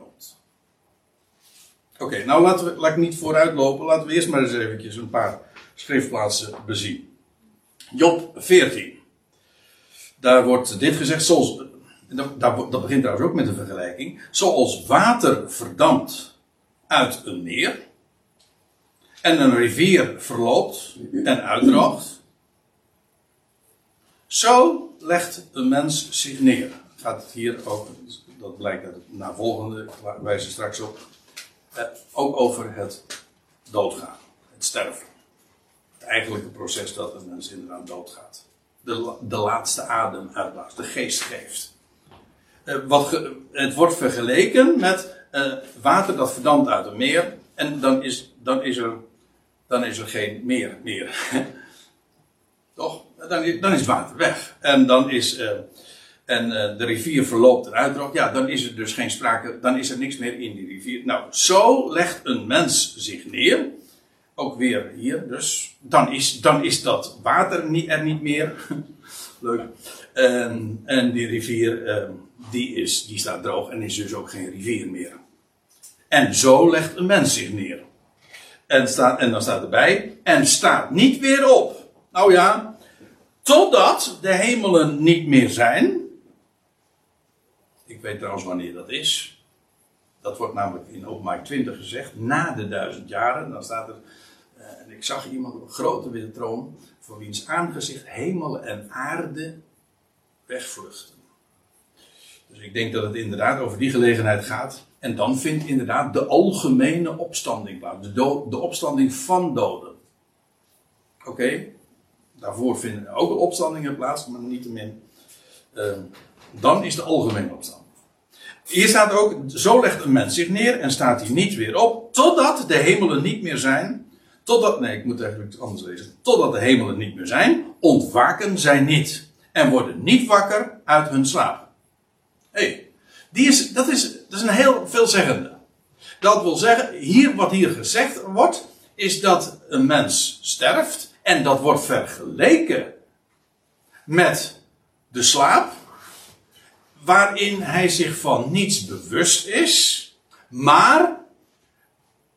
Oké, nou laten we, laat ik niet vooruitlopen. Laten we eerst maar eens eventjes een paar schriftplaatsen bezien. Job 14. Daar wordt dit gezegd, zoals, dat, dat begint trouwens ook met een vergelijking. Zoals water verdampt uit een meer. En een rivier verloopt en uitdroogt. Zo legt een mens zich neer. Gaat het hier ook, dat blijkt uit het na volgende, wijze straks op. Eh, ook over het doodgaan, het sterven. Het eigenlijke proces dat een mens inderdaad doodgaat. De, de laatste adem uitblaast, de geest geeft. Eh, wat het wordt vergeleken met eh, water dat verdampt uit een meer. En dan is, dan is, er, dan is er geen meer meer. Toch? Dan dan is water weg. En dan is. Uh, en uh, de rivier verloopt en uitdroogt. Ja, dan is er dus geen sprake. Dan is er niks meer in die rivier. Nou, zo legt een mens zich neer. Ook weer hier. Dus dan is, dan is dat water niet, er niet meer. Leuk. En, en die rivier. Uh, die, is, die staat droog en is dus ook geen rivier meer. En zo legt een mens zich neer. En, staat, en dan staat erbij. En staat niet weer op. Nou ja, totdat de hemelen niet meer zijn. Ik weet trouwens wanneer dat is. Dat wordt namelijk in openbaar 20 gezegd, na de duizend jaren. Dan staat er, uh, en ik zag iemand op een grote witte troon, voor wiens aangezicht hemel en aarde wegvluchten. Dus ik denk dat het inderdaad over die gelegenheid gaat. En dan vindt inderdaad de algemene opstanding plaats. De, de opstanding van doden. Oké, daarvoor vinden ook opstandingen plaats, maar niettemin. Uh, dan is de algemene opstanding. Hier staat ook, zo legt een mens zich neer en staat hij niet weer op, totdat de hemelen niet meer zijn. Totdat, nee, ik moet eigenlijk anders lezen. Totdat de hemelen niet meer zijn, ontwaken zij niet. En worden niet wakker uit hun slaap. Hé, hey, die is, dat, is, dat is een heel veelzeggende. Dat wil zeggen, hier, wat hier gezegd wordt, is dat een mens sterft en dat wordt vergeleken met de slaap, waarin hij zich van niets bewust is, maar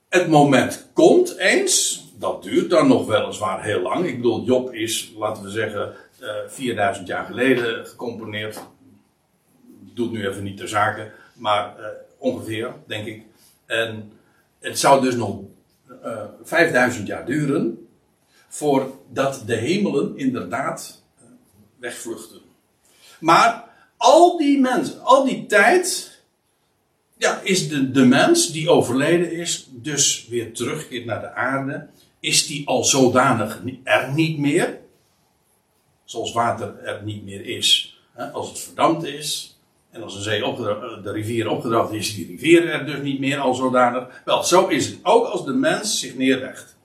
het moment komt eens, dat duurt dan nog weliswaar heel lang. Ik bedoel, Job is, laten we zeggen, 4000 jaar geleden gecomponeerd doet nu even niet ter zake, maar uh, ongeveer, denk ik. En het zou dus nog uh, eh, 5000 jaar duren voordat de hemelen inderdaad uh, wegvluchten. Maar al die mensen, al die tijd, ja, is de, de mens die overleden is, dus weer terugkeert naar de aarde, is die al zodanig er niet meer, zoals water er niet meer is. Als het verdampt is, en als een zee opgedroogd, de rivier opgedroogd is, die rivier er dus niet meer al zodanig. Wel, zo is het ook als de mens zich neerlegt.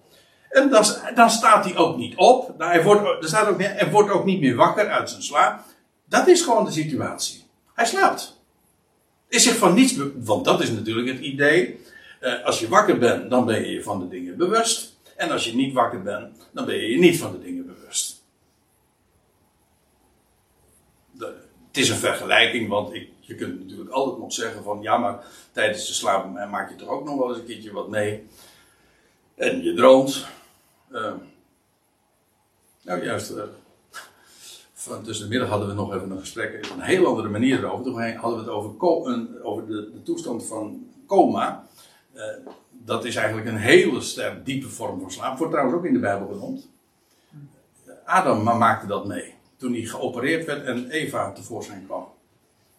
En dan, dan staat hij ook niet op. Nou, hij, wordt, er staat ook, hij wordt ook niet meer wakker uit zijn slaap. Dat is gewoon de situatie. Hij slaapt. Is zich van niets, want dat is natuurlijk het idee. Eh, als je wakker bent, dan ben je je van de dingen bewust. En als je niet wakker bent, dan ben je je niet van de dingen bewust. Het is een vergelijking, want ik, je kunt natuurlijk altijd nog zeggen van ja, maar tijdens de slaap maak je toch ook nog wel eens een keertje wat mee. En je droomt. Uh, nou juist, uh, van tussen de middag hadden we nog even een gesprek op een heel andere manier erover. Toen hadden we het over, over de, de, toestand van coma. Uh, dat is eigenlijk een hele sterk diepe vorm van slaap. Wordt trouwens ook in de Bijbel genoemd. Adam maakte dat mee toen hij geopereerd werd en Eva tevoorschijn kwam.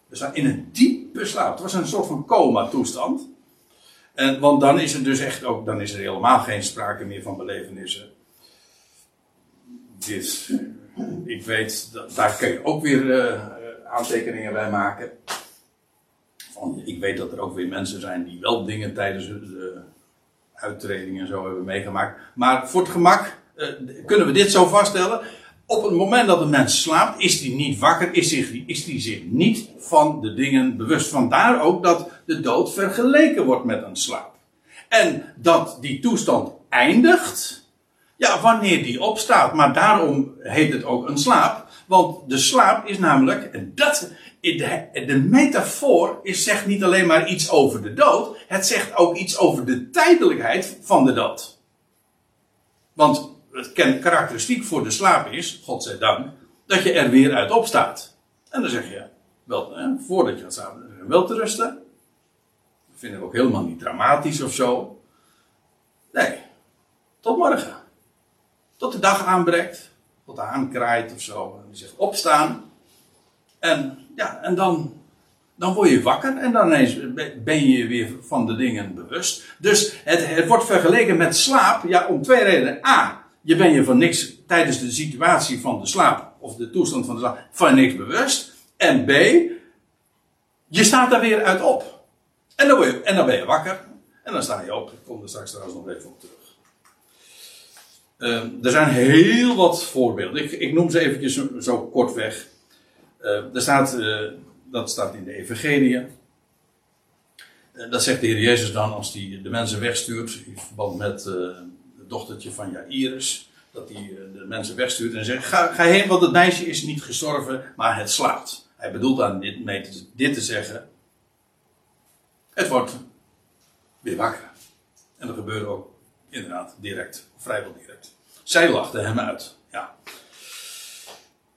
We staan in een diepe slaap. Het was een soort van coma-toestand. En, want dan is er dus echt ook, dan is er helemaal geen sprake meer van belevenissen. Dit, ik weet, dat, daar kun je ook weer uh, aantekeningen bij maken. Van, ik weet dat er ook weer mensen zijn die wel dingen tijdens de uittreding en zo hebben meegemaakt. Maar voor het gemak uh, kunnen we dit zo vaststellen op het moment dat een mens slaapt, is hij niet wakker, is hij, is zich niet van de dingen bewust. Vandaar ook dat de dood vergeleken wordt met een slaap. En dat die toestand eindigt, ja, wanneer die opstaat. Maar daarom heet het ook een slaap. Want de slaap is namelijk, dat, de, de metafoor is, zegt niet alleen maar iets over de dood, het zegt ook iets over de tijdelijkheid van de dood. Want het karakteristiek voor de slaap is, godzijdank, dat je er weer uit opstaat. En dan zeg je, wel, hè, voordat je gaat slapen, wel te rusten. Dat vind ik ook helemaal niet dramatisch of zo. Nee, tot morgen. Tot de dag aanbreekt, tot aankraait of zo. En die zegt opstaan. En ja, en dan, dan word je wakker en dan ben je weer van de dingen bewust. Dus het, het wordt vergeleken met slaap, ja, om twee redenen. A, je bent je van niks tijdens de situatie van de slaap, of de toestand van de slaap, van niks bewust. En B, je staat daar weer uit op. En dan, je, en dan ben je wakker. En dan sta je op. Ik kom er straks trouwens nog even op terug. Uh, er zijn heel wat voorbeelden. Ik, ik noem ze eventjes zo, zo kort weg. Uh, er staat, uh, dat staat in de Evangelie. dat zegt de Heer Jezus dan als hij de mensen wegstuurt. In verband met het dochtertje van Jairus. Dat hij de mensen wegstuurt en zegt: ga, ga heen, want het meisje is niet gestorven, maar het slaapt. Hij bedoelt aan dit, mee te, dit te zeggen. Het wordt weer wakker. En dat gebeurde ook inderdaad direct, vrijwel direct. Zij lachte hem uit. Ja.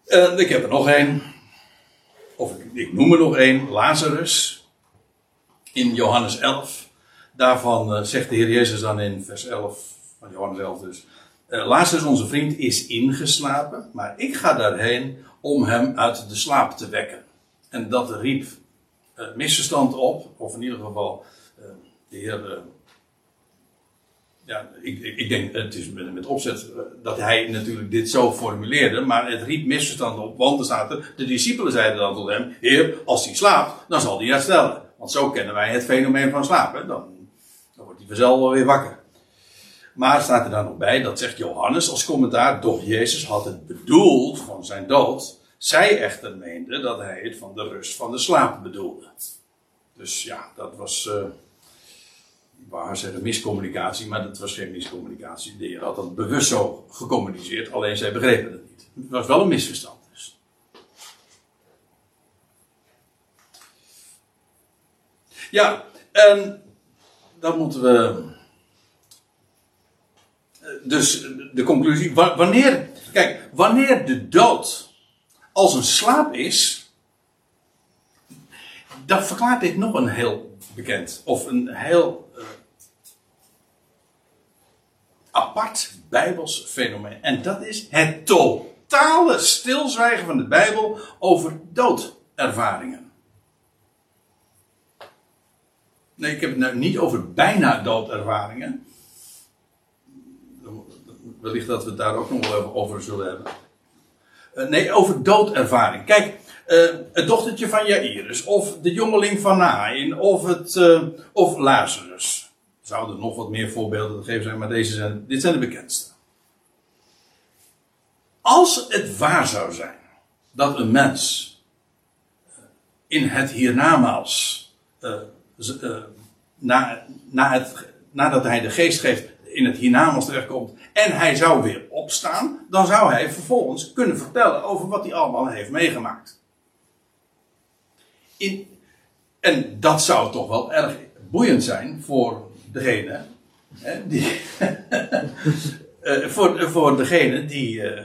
Uh, ik heb er nog één. Of ik, noem er nog één. Lazarus. In Johannes 11. Daarvan uh, zegt de Heer Jezus dan in vers 11 van Johannes 11 dus. Uh, Lazarus, onze vriend, is ingeslapen. Maar ik ga daarheen om hem uit de slaap te wekken. En dat riep misverstand op. Of in ieder geval de Heer ja, ik, ik, denk, het is met, met opzet eh, dat hij natuurlijk dit zo formuleerde, maar het riep misverstanden op, want er staat er, de discipelen zeiden dan tot hem, heer, als hij slaapt, dan zal hij herstellen. Want zo kennen wij het fenomeen van slapen, dan, dan wordt hij vanzelf wel weer wakker. Maar staat er dan nog bij, dat zegt Johannes als commentaar, doch Jezus had het bedoeld van zijn dood, zij echter meende dat hij het van de rust van de slaap bedoelde. Dus ja, dat was... Uh, wou zeggen miscommunicatie, maar dat was geen miscommunicatie. De heer had dat bewust zo gecommuniceerd, alleen zij begrepen het niet. Het was wel een misverstand dus. Ja, en dan moeten we. Dus de conclusie, wanneer, kijk, wanneer de dood als een slaap is, dan verklaart dit nog een heel bekend, of een heel uh, apart bijbels fenomeen. En dat is het totale stilzwijgen van de Bijbel over doodervaringen. Nee, ik heb het nou niet over bijna doodervaringen. Wellicht dat we het daar ook nog wel over zullen hebben. Uh, nee, over doodervaring. Kijk, uh, het dochtertje van Jairus, of de jongeling van Nain, of, het, uh, of Lazarus zouden nog wat meer voorbeelden te geven zijn, maar deze zijn, dit zijn de bekendste. Als het waar zou zijn dat een mens eh, in het hiernamaals, uh, uh, na, na het, nadat hij de geest geeft, in het hiernamaals terechtkomt en hij zou weer opstaan, dan zou hij vervolgens kunnen vertellen over wat hij allemaal heeft meegemaakt. In, en dat zou toch wel erg boeiend zijn voor degene hè, die, uh, voor, voor degene die, uh,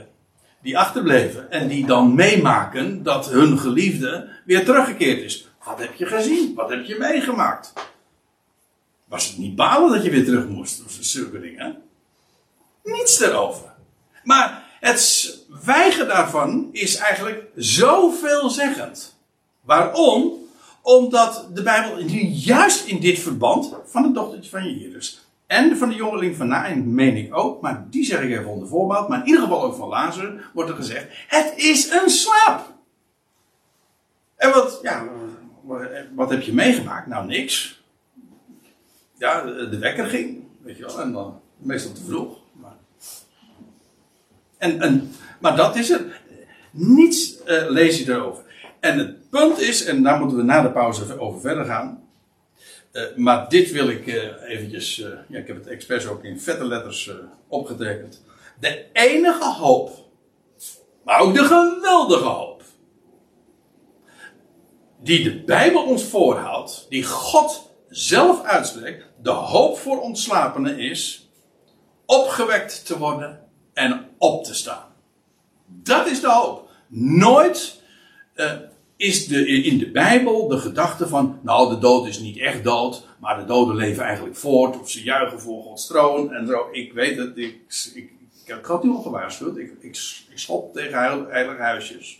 die achterbleven. En die dan meemaken dat hun geliefde weer teruggekeerd is. Wat heb je gezien? Wat heb je meegemaakt? Was het niet balen dat je weer terug moest? Of zulke dingen. Niets erover. Maar het zwijgen daarvan is eigenlijk zo veelzeggend. Waarom? Omdat de Bijbel juist in dit verband van het dochtertje van Jairus en van de jongeling van Nain, meen ik ook, maar die zeg ik even onder voorbeeld, maar in ieder geval ook van Lazarus, wordt er gezegd: het is een slaap. En wat, ja, wat heb je meegemaakt? Nou, niks. Ja, de wekker ging, weet je wel, en dan meestal te vroeg. Maar... En, en Maar dat is het. Niets uh, lees je erover. En het punt is, en daar moeten we na de pauze over verder gaan. Uh, maar dit wil ik uh, eventjes, ja, ik heb het expres ook in vette letters opgetekend. De enige hoop, maar ook de geweldige hoop, die de Bijbel ons voorhoudt, die God zelf uitspreekt, de hoop voor ontslapenen is opgewekt te worden en op te staan. Dat is de hoop. Nooit is de, in de Bijbel de gedachte van, nou de dood is niet echt dood, maar de doden leven eigenlijk voort, of ze juichen voor Gods troon en zo. Ik weet het, ik, ik, ik heb God gewaarschuwd, ik, ik, schop tegen heilige huisjes.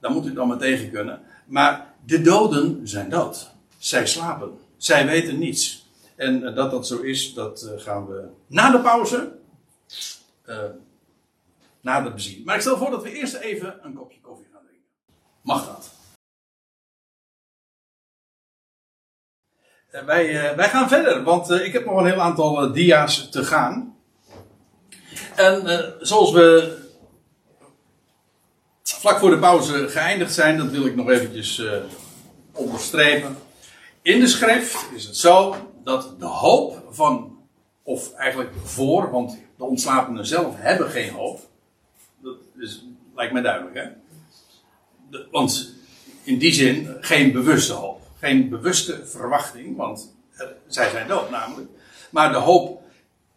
Daar moet u dan maar tegen kunnen. Maar de doden zijn dood. Zij slapen. Zij weten niets. En uh, dat dat zo is, dat uh, gaan we na de pauze uh, nader bezien. Maar ik stel voor dat we eerst even een kopje koffie. Mag dat? wij, wij gaan verder, want ik heb nog een heel aantal dia's te gaan. En zoals we vlak voor de pauze geëindigd zijn, dat wil ik nog eventjes onderstrepen. In de schrift is het zo dat de hoop van, of eigenlijk voor, want de ontslapenen zelf hebben geen hoop. Dat is, lijkt mij duidelijk, hè? Want in die zin geen bewuste hoop. Geen bewuste verwachting, want zij zijn dood namelijk. Maar de hoop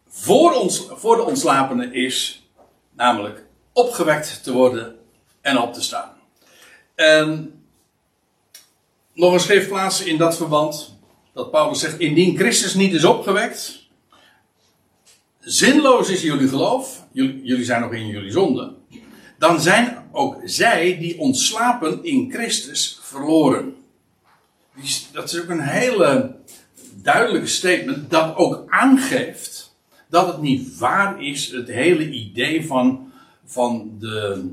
voor, ons, voor de ontslapenen is namelijk opgewekt te worden en op te staan. En nog een schriftplaats in dat verband. Dat Paulus zegt: Indien Christus niet is opgewekt. Zinloos is jullie geloof. Jullie, jullie zijn nog in jullie zonde. Dan zijn ook zij die ontslapen in Christus verloren. Dat is ook een hele duidelijke statement dat ook aangeeft dat het niet waar is, het hele idee van, van de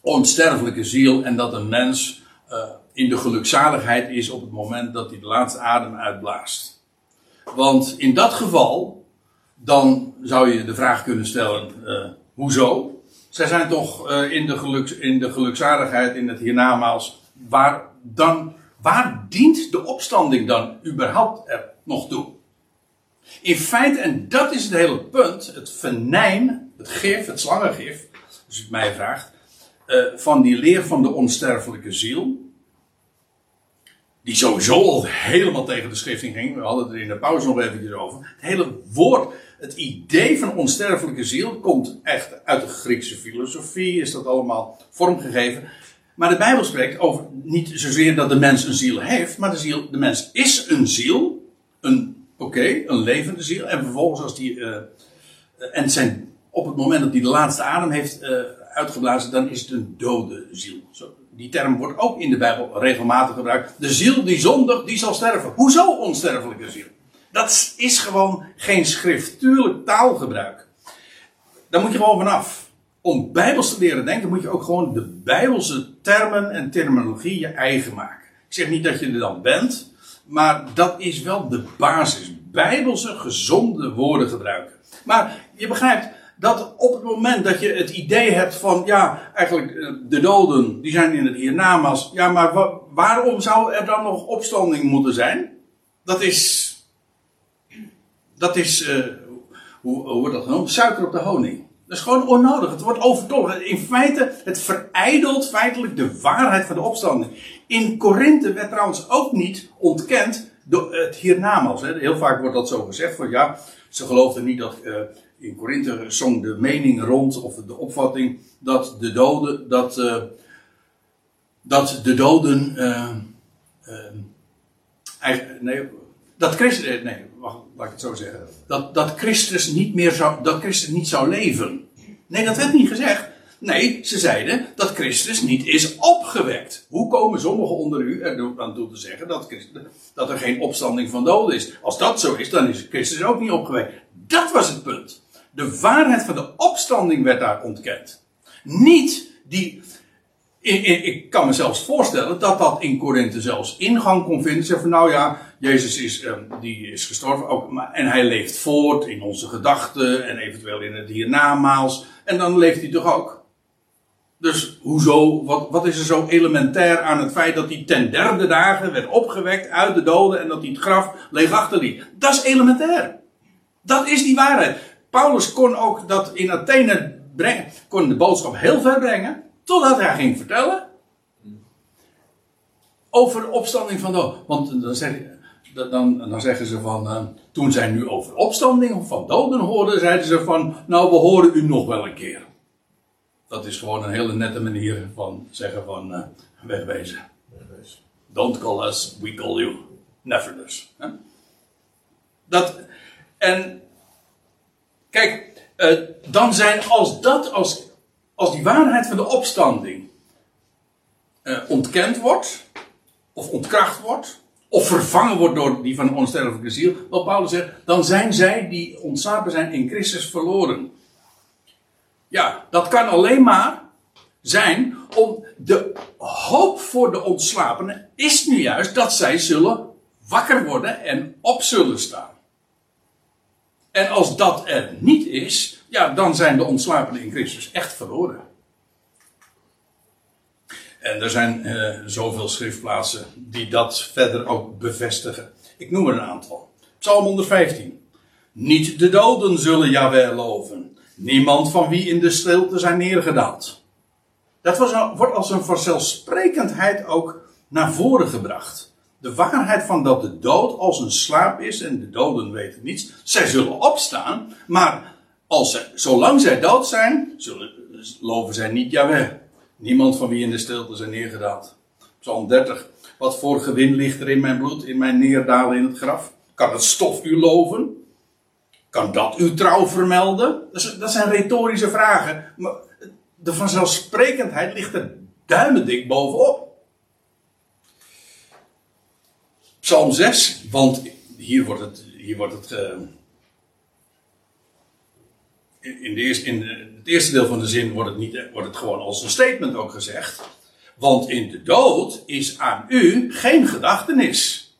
onsterfelijke ziel en dat een mens uh, in de gelukzaligheid is op het moment dat hij de laatste adem uitblaast. Want in dat geval, dan zou je de vraag kunnen stellen: uh, hoezo? Zij zijn toch uh, in, de geluk, in de gelukzaligheid, in het hiernamaals. Waar, dan, waar dient de opstanding dan überhaupt er nog toe? In feite, en dat is het hele punt, het venijn, het gif, het slangengif, als u het mij vraagt, uh, van die leer van de onsterfelijke ziel die sowieso al helemaal tegen de schrifting ging. We hadden het er in de pauze nog eventjes over. Het hele woord, het idee van onsterfelijke ziel komt echt uit de Griekse filosofie, is dat allemaal vormgegeven. Maar de Bijbel spreekt over niet zozeer dat de mens een ziel heeft, maar de, ziel, de mens is een ziel, een, oké, een levende ziel. En vervolgens als die, uh, en zijn, op het moment dat hij de laatste adem heeft uh, uitgeblazen, dan is het een dode ziel. Zo, die term wordt ook in de Bijbel regelmatig gebruikt. De ziel die zondigt, die zal sterven. Hoezo onsterfelijke ziel? Dat is gewoon geen schriftuurlijk taalgebruik. Daar moet je gewoon vanaf. Om Bijbels te leren denken, moet je ook gewoon de Bijbelse termen en terminologie je eigen maken. Ik zeg niet dat je er dan bent, maar dat is wel de basis. Bijbelse gezonde woorden gebruiken. Maar je begrijpt, dat op het moment dat je het idee hebt van, ja, eigenlijk eh, de doden, die zijn in het hiernamaals. Ja, maar waarom zou er dan nog opstanding moeten zijn? Dat is, dat is, uh, hoe, hoe wordt dat genoemd? Suiker op de honing. Dat is gewoon onnodig. Het wordt overtollig. In feite, het verijdelt feitelijk de waarheid van de opstanding. In Korinthe werd trouwens ook niet ontkend door het hiernamaals. Heel vaak wordt dat zo gezegd van ja, ze geloofden niet dat uh, in Korinthe zong de mening rond, of de opvatting, dat de doden, dat, dat de doden, nee, dat Christus, nee, laat ik het zo zeggen, dat, dat Christus niet meer zou, dat Christus niet zou leven. Nee, dat werd niet gezegd. Nee, ze zeiden dat Christus niet is opgewekt. Hoe komen sommigen onder u er aan toe te zeggen dat, Christus, dat er geen opstanding van doden is? Als dat zo is, dan is Christus ook niet opgewekt. Dat was het punt. De waarheid van de opstanding werd daar ontkend. Niet die. Ik kan me zelfs voorstellen dat dat in Korinthe zelfs ingang kon vinden. Zeg van nou ja, Jezus is, ehm, die is gestorven ook, en hij leeft voort in onze gedachten en eventueel in het hiernamaals. En dan leeft hij toch ook. Dus hoezo, wat, wat is er zo elementair aan het feit dat hij ten derde dagen werd opgewekt uit de doden en dat hij het graf leeg achterliet? Dat is elementair. Dat is die waarheid. Paulus kon ook dat in Athene brengen, kon de boodschap heel ver brengen, totdat hij ging vertellen over de opstanding van dood. Want dan, zeg, dan, dan zeggen ze van, uh, toen zij nu over opstanding van doden hoorden, zeiden ze van, nou we horen u nog wel een keer. Dat is gewoon een hele nette manier van zeggen van, uh, wegwezen. Don't call us, we call you. Never dus. Hè? Dat, en kijk, uh, dan zijn als dat, als, als die waarheid van de opstanding ontkend wordt, of ontkracht wordt, of vervangen wordt door die van de onsterfelijke ziel, wat Paulus zegt, dan zijn zij die ontslapen zijn in Christus verloren. Ja, dat kan alleen maar zijn om de hoop voor de ontslapenen is nu juist dat zij zullen wakker worden en op zullen staan. En als dat er niet is, ja, dan zijn de ontslapenen in Christus echt verloren. En er zijn uh, zoveel schriftplaatsen die dat verder ook bevestigen. Ik noem er een aantal. Psalm 115. Niet de doden zullen Jahweh loven. Niemand van wie in de stilte zijn neergedaald. Dat was, wordt als een vanzelfsprekendheid ook naar voren gebracht. De waarheid van dat de dood als een slaap is en de doden weten niets. Zij zullen opstaan, maar als zij, zolang zij dood zijn, zullen, loven zij niet Jahweh. Niemand van wie in de stilte zijn neergedaald. Psalm 30. Wat voor gewin ligt er in mijn bloed, in mijn neerdalen in het graf? Kan het stof u loven? Kan dat uw trouw vermelden? Dat zijn retorische vragen. Maar de vanzelfsprekendheid ligt er duimendik bovenop. Psalm 6, want hier wordt het, hier wordt het in, in het eerste deel van de zin wordt het, niet, wordt het gewoon als een statement ook gezegd. Want in de dood is aan u geen gedachtenis.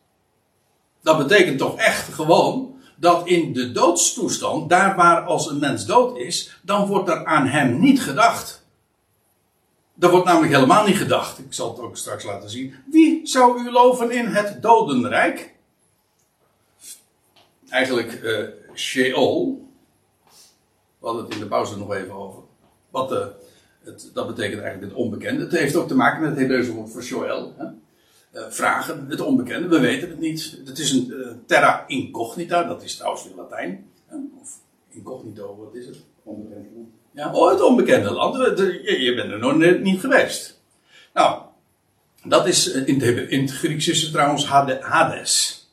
Dat betekent toch echt gewoon dat in de doodstoestand, daar waar als een mens dood is, dan wordt er aan hem niet gedacht. Er wordt namelijk helemaal niet gedacht. Ik zal het ook straks laten zien. Wie zou u loven in het dodenrijk? Eigenlijk uh, Sheol, we hadden het in de pauze nog even over. Wat de, het, dat betekent eigenlijk het onbekende. Het heeft ook te maken met het Hebreeuwse woord voor Joel. Hè? Uh, vragen, het onbekende, we weten het niet. Het is een uh, terra incognita, dat is trouwens in Latijn. Hè? Of incognito, wat is het? Onbekende land. Ja, oh, het onbekende land. Je, je bent er nog net niet geweest. Nou, dat is eh, in het, in het Grieks is het trouwens Hades.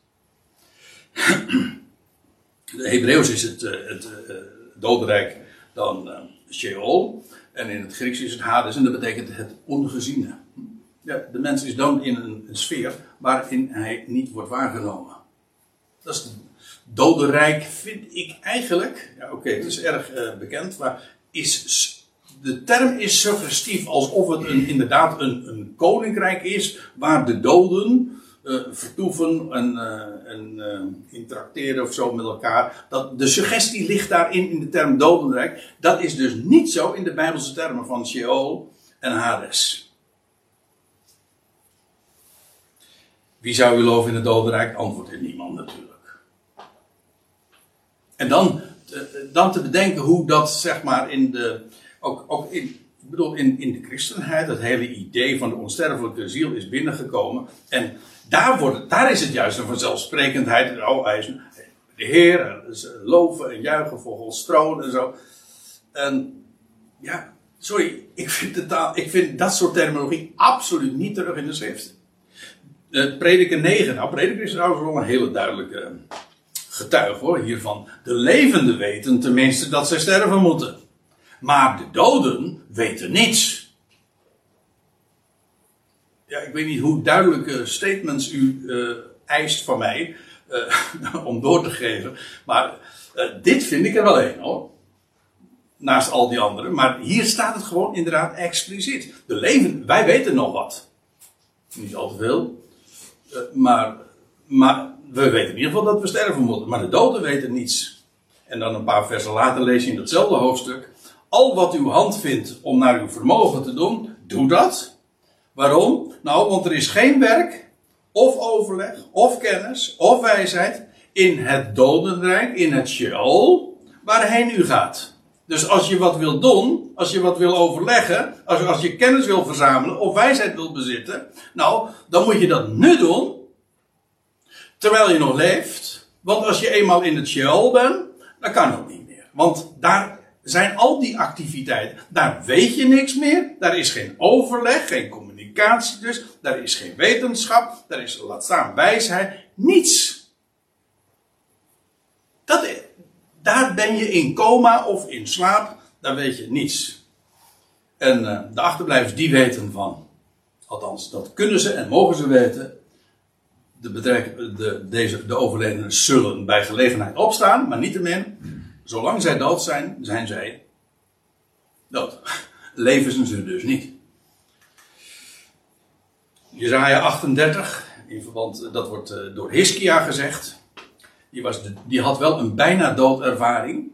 De Hebreeuws is het, het, het dodenrijk dan uh, Sheol. En in het Grieks is het Hades en dat betekent het ongeziene. Ja, de mens is dan in een, sfeer waarin hij niet wordt waargenomen. Dat is het dodenrijk, vind ik eigenlijk. Ja, oké, het is erg uh, bekend, maar is, de term is suggestief alsof het een, inderdaad een, een koninkrijk is waar de doden uh, vertoeven en, uh, en uh, interacteren of zo met elkaar. Dat, de suggestie ligt daarin in de term dodenrijk. Dat is dus niet zo in de Bijbelse termen van Sheol en Hades. Wie zou u geloven in het dodenrijk? Antwoord in niemand natuurlijk. En dan, dan te bedenken hoe dat zeg maar in de. Ook, ook in, ik bedoel, in, in de christenheid, het hele idee van de onsterfelijke ziel is binnengekomen. En daar, wordt, daar is het juist een vanzelfsprekendheid. Oh, hij is de Heer, loven en juichen voor Gods troon en zo. En ja, sorry, ik vind, ik vind dat soort terminologie absoluut niet terug in de schrift. Prediker 9, nou prediker is trouwens wel een hele duidelijke getuige hoor, hiervan. De levenden weten tenminste dat zij sterven moeten. Maar de doden weten niets ja, ik weet niet hoe duidelijke statements u uh, eist van mij uh, om door te geven. Maar uh, dit vind ik er wel een hoor. Naast al die anderen. Maar hier staat het gewoon inderdaad expliciet. De leven, wij weten nog wat. Niet al te veel. maar, maar we weten in ieder geval dat we sterven moeten. Maar de doden weten niets. En dan een paar versen later lees je in datzelfde hoofdstuk. al wat uw hand vindt om naar uw vermogen te doen, doe dat. Waarom? Nou, want er is geen werk, of overleg, of kennis, of wijsheid in het dodenrijk, in het Sheol, waarheen u gaat. Dus als je wat wil doen, als je wat wil overleggen, als, als je kennis wil verzamelen of wijsheid wil bezitten, nou, dan moet je dat nu doen, terwijl je nog leeft. Want als je eenmaal in het Sheol bent, dan kan het niet meer. Want daar zijn al die activiteiten, daar weet je niks meer, daar is geen overleg, geen communicatie dus, daar is geen wetenschap, daar is, laat staan, wijsheid, niets. Dat, daar ben je in coma of in slaap, daar weet je niets. En uh, de achterblijvers die weten van, althans dat kunnen ze en mogen ze weten, de, bedrijf, de, deze, de overledenen zullen bij gelegenheid opstaan, maar niettemin, zolang zij dood zijn, zijn zij dood. Leven ze dus niet. Jezaja 38, in verband, dat wordt uh, door Hiskia gezegd. Die, was die had wel een bijna doodervaring.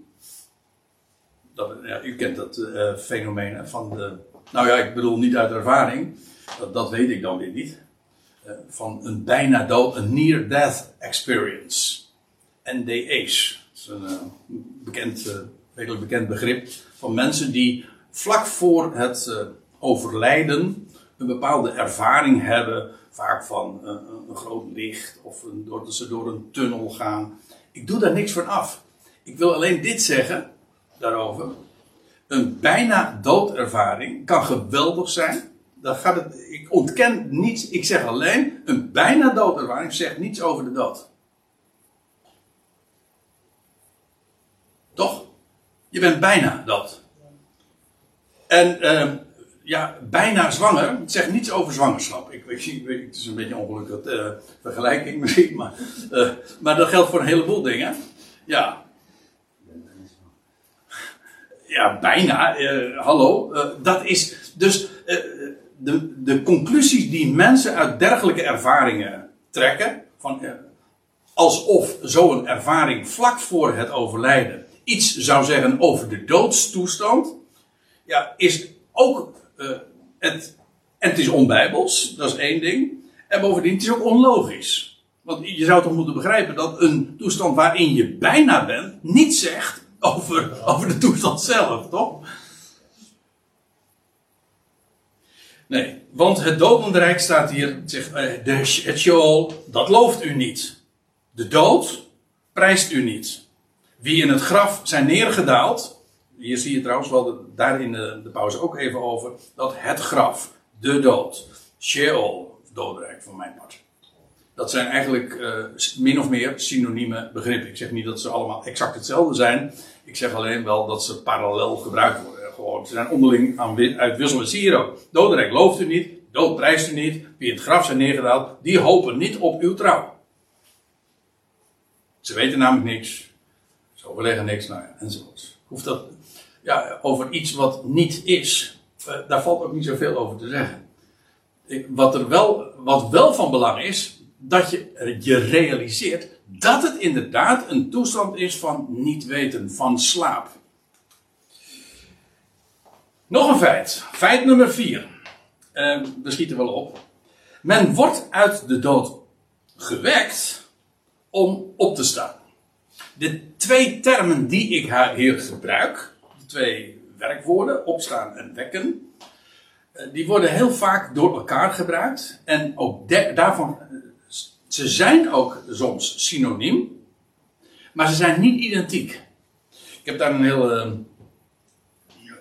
Dat, u kent dat uh, fenomeen van de. Nou ja, ik bedoel niet uit ervaring. Dat, dat weet ik dan weer niet. Van een bijna dood, een near-death experience. NDA's. Dat is een bekend, redelijk bekend begrip van mensen die vlak voor het overlijden een bepaalde ervaring hebben vaak van uh, een groot licht of een, dat ze door een tunnel gaan. Ik doe daar niks van af. Ik wil alleen dit zeggen daarover. Een bijna doodervaring kan geweldig zijn. Dat gaat het, ik ontken niets. Ik zeg alleen, een bijna doodervaring zegt niets over de dood. Toch? Je bent bijna dood. En uh, ja, bijna zwanger. Het zegt niets over zwangerschap. Ik, ik, het is een beetje een ongelukkige uh, vergelijking misschien, maar, uh, maar dat geldt voor een heleboel dingen. Ja. Ja, bijna. Uh, hallo. dat is dus de, de conclusies die mensen uit dergelijke ervaringen trekken. Van, alsof zo'n ervaring vlak voor het overlijden iets zou zeggen over de doodstoestand. Ja, is ook het, en het is onbijbels, dat is één ding. En bovendien, het is ook onlogisch. Want je zou toch moeten begrijpen dat een toestand waarin je bijna bent, niet zegt over, over de toestand zelf, toch? Nee, want het dodenrijk staat hier, zegt, eh, de, het dat looft u niet. De dood prijst u niet. Wie in het graf zijn neergedaald, hier zie je trouwens wel daar in de, de, pauze ook even over. Dat het graf, de dood, Sheol, doodrijk van mijn part. Dat zijn eigenlijk uh, min of meer synonieme begrippen. Ik zeg niet dat ze allemaal exact hetzelfde zijn. Ik zeg alleen wel dat ze parallel gebruikt worden. Gewoon, ze zijn onderling aan, uitwisselen. Zie je ook. Doodrijk looft u niet. Dood prijst u niet. Wie in het graf zijn neergedaald. Die hopen niet op uw trouw. Ze weten namelijk niks. Ze overleggen niks. Nou ja, enzovoorts. Hoeft dat, over iets wat niet is, eh, daar valt ook niet zoveel over te zeggen. wat, er wel, wat wel van belang is, dat je je realiseert dat het inderdaad een toestand is van niet weten, van slaap. Nog een feit. Feit nummer vier. Uh, we schieten wel op. Men wordt uit de dood gewekt om op te staan. De twee termen die ik hier gebruik, twee werkwoorden, opstaan en wekken, eh, die worden heel vaak door elkaar gebruikt. En ook daarvan, eh, ze zijn ook soms synoniem, maar ze zijn niet identiek. Ik heb daar een heel, eh,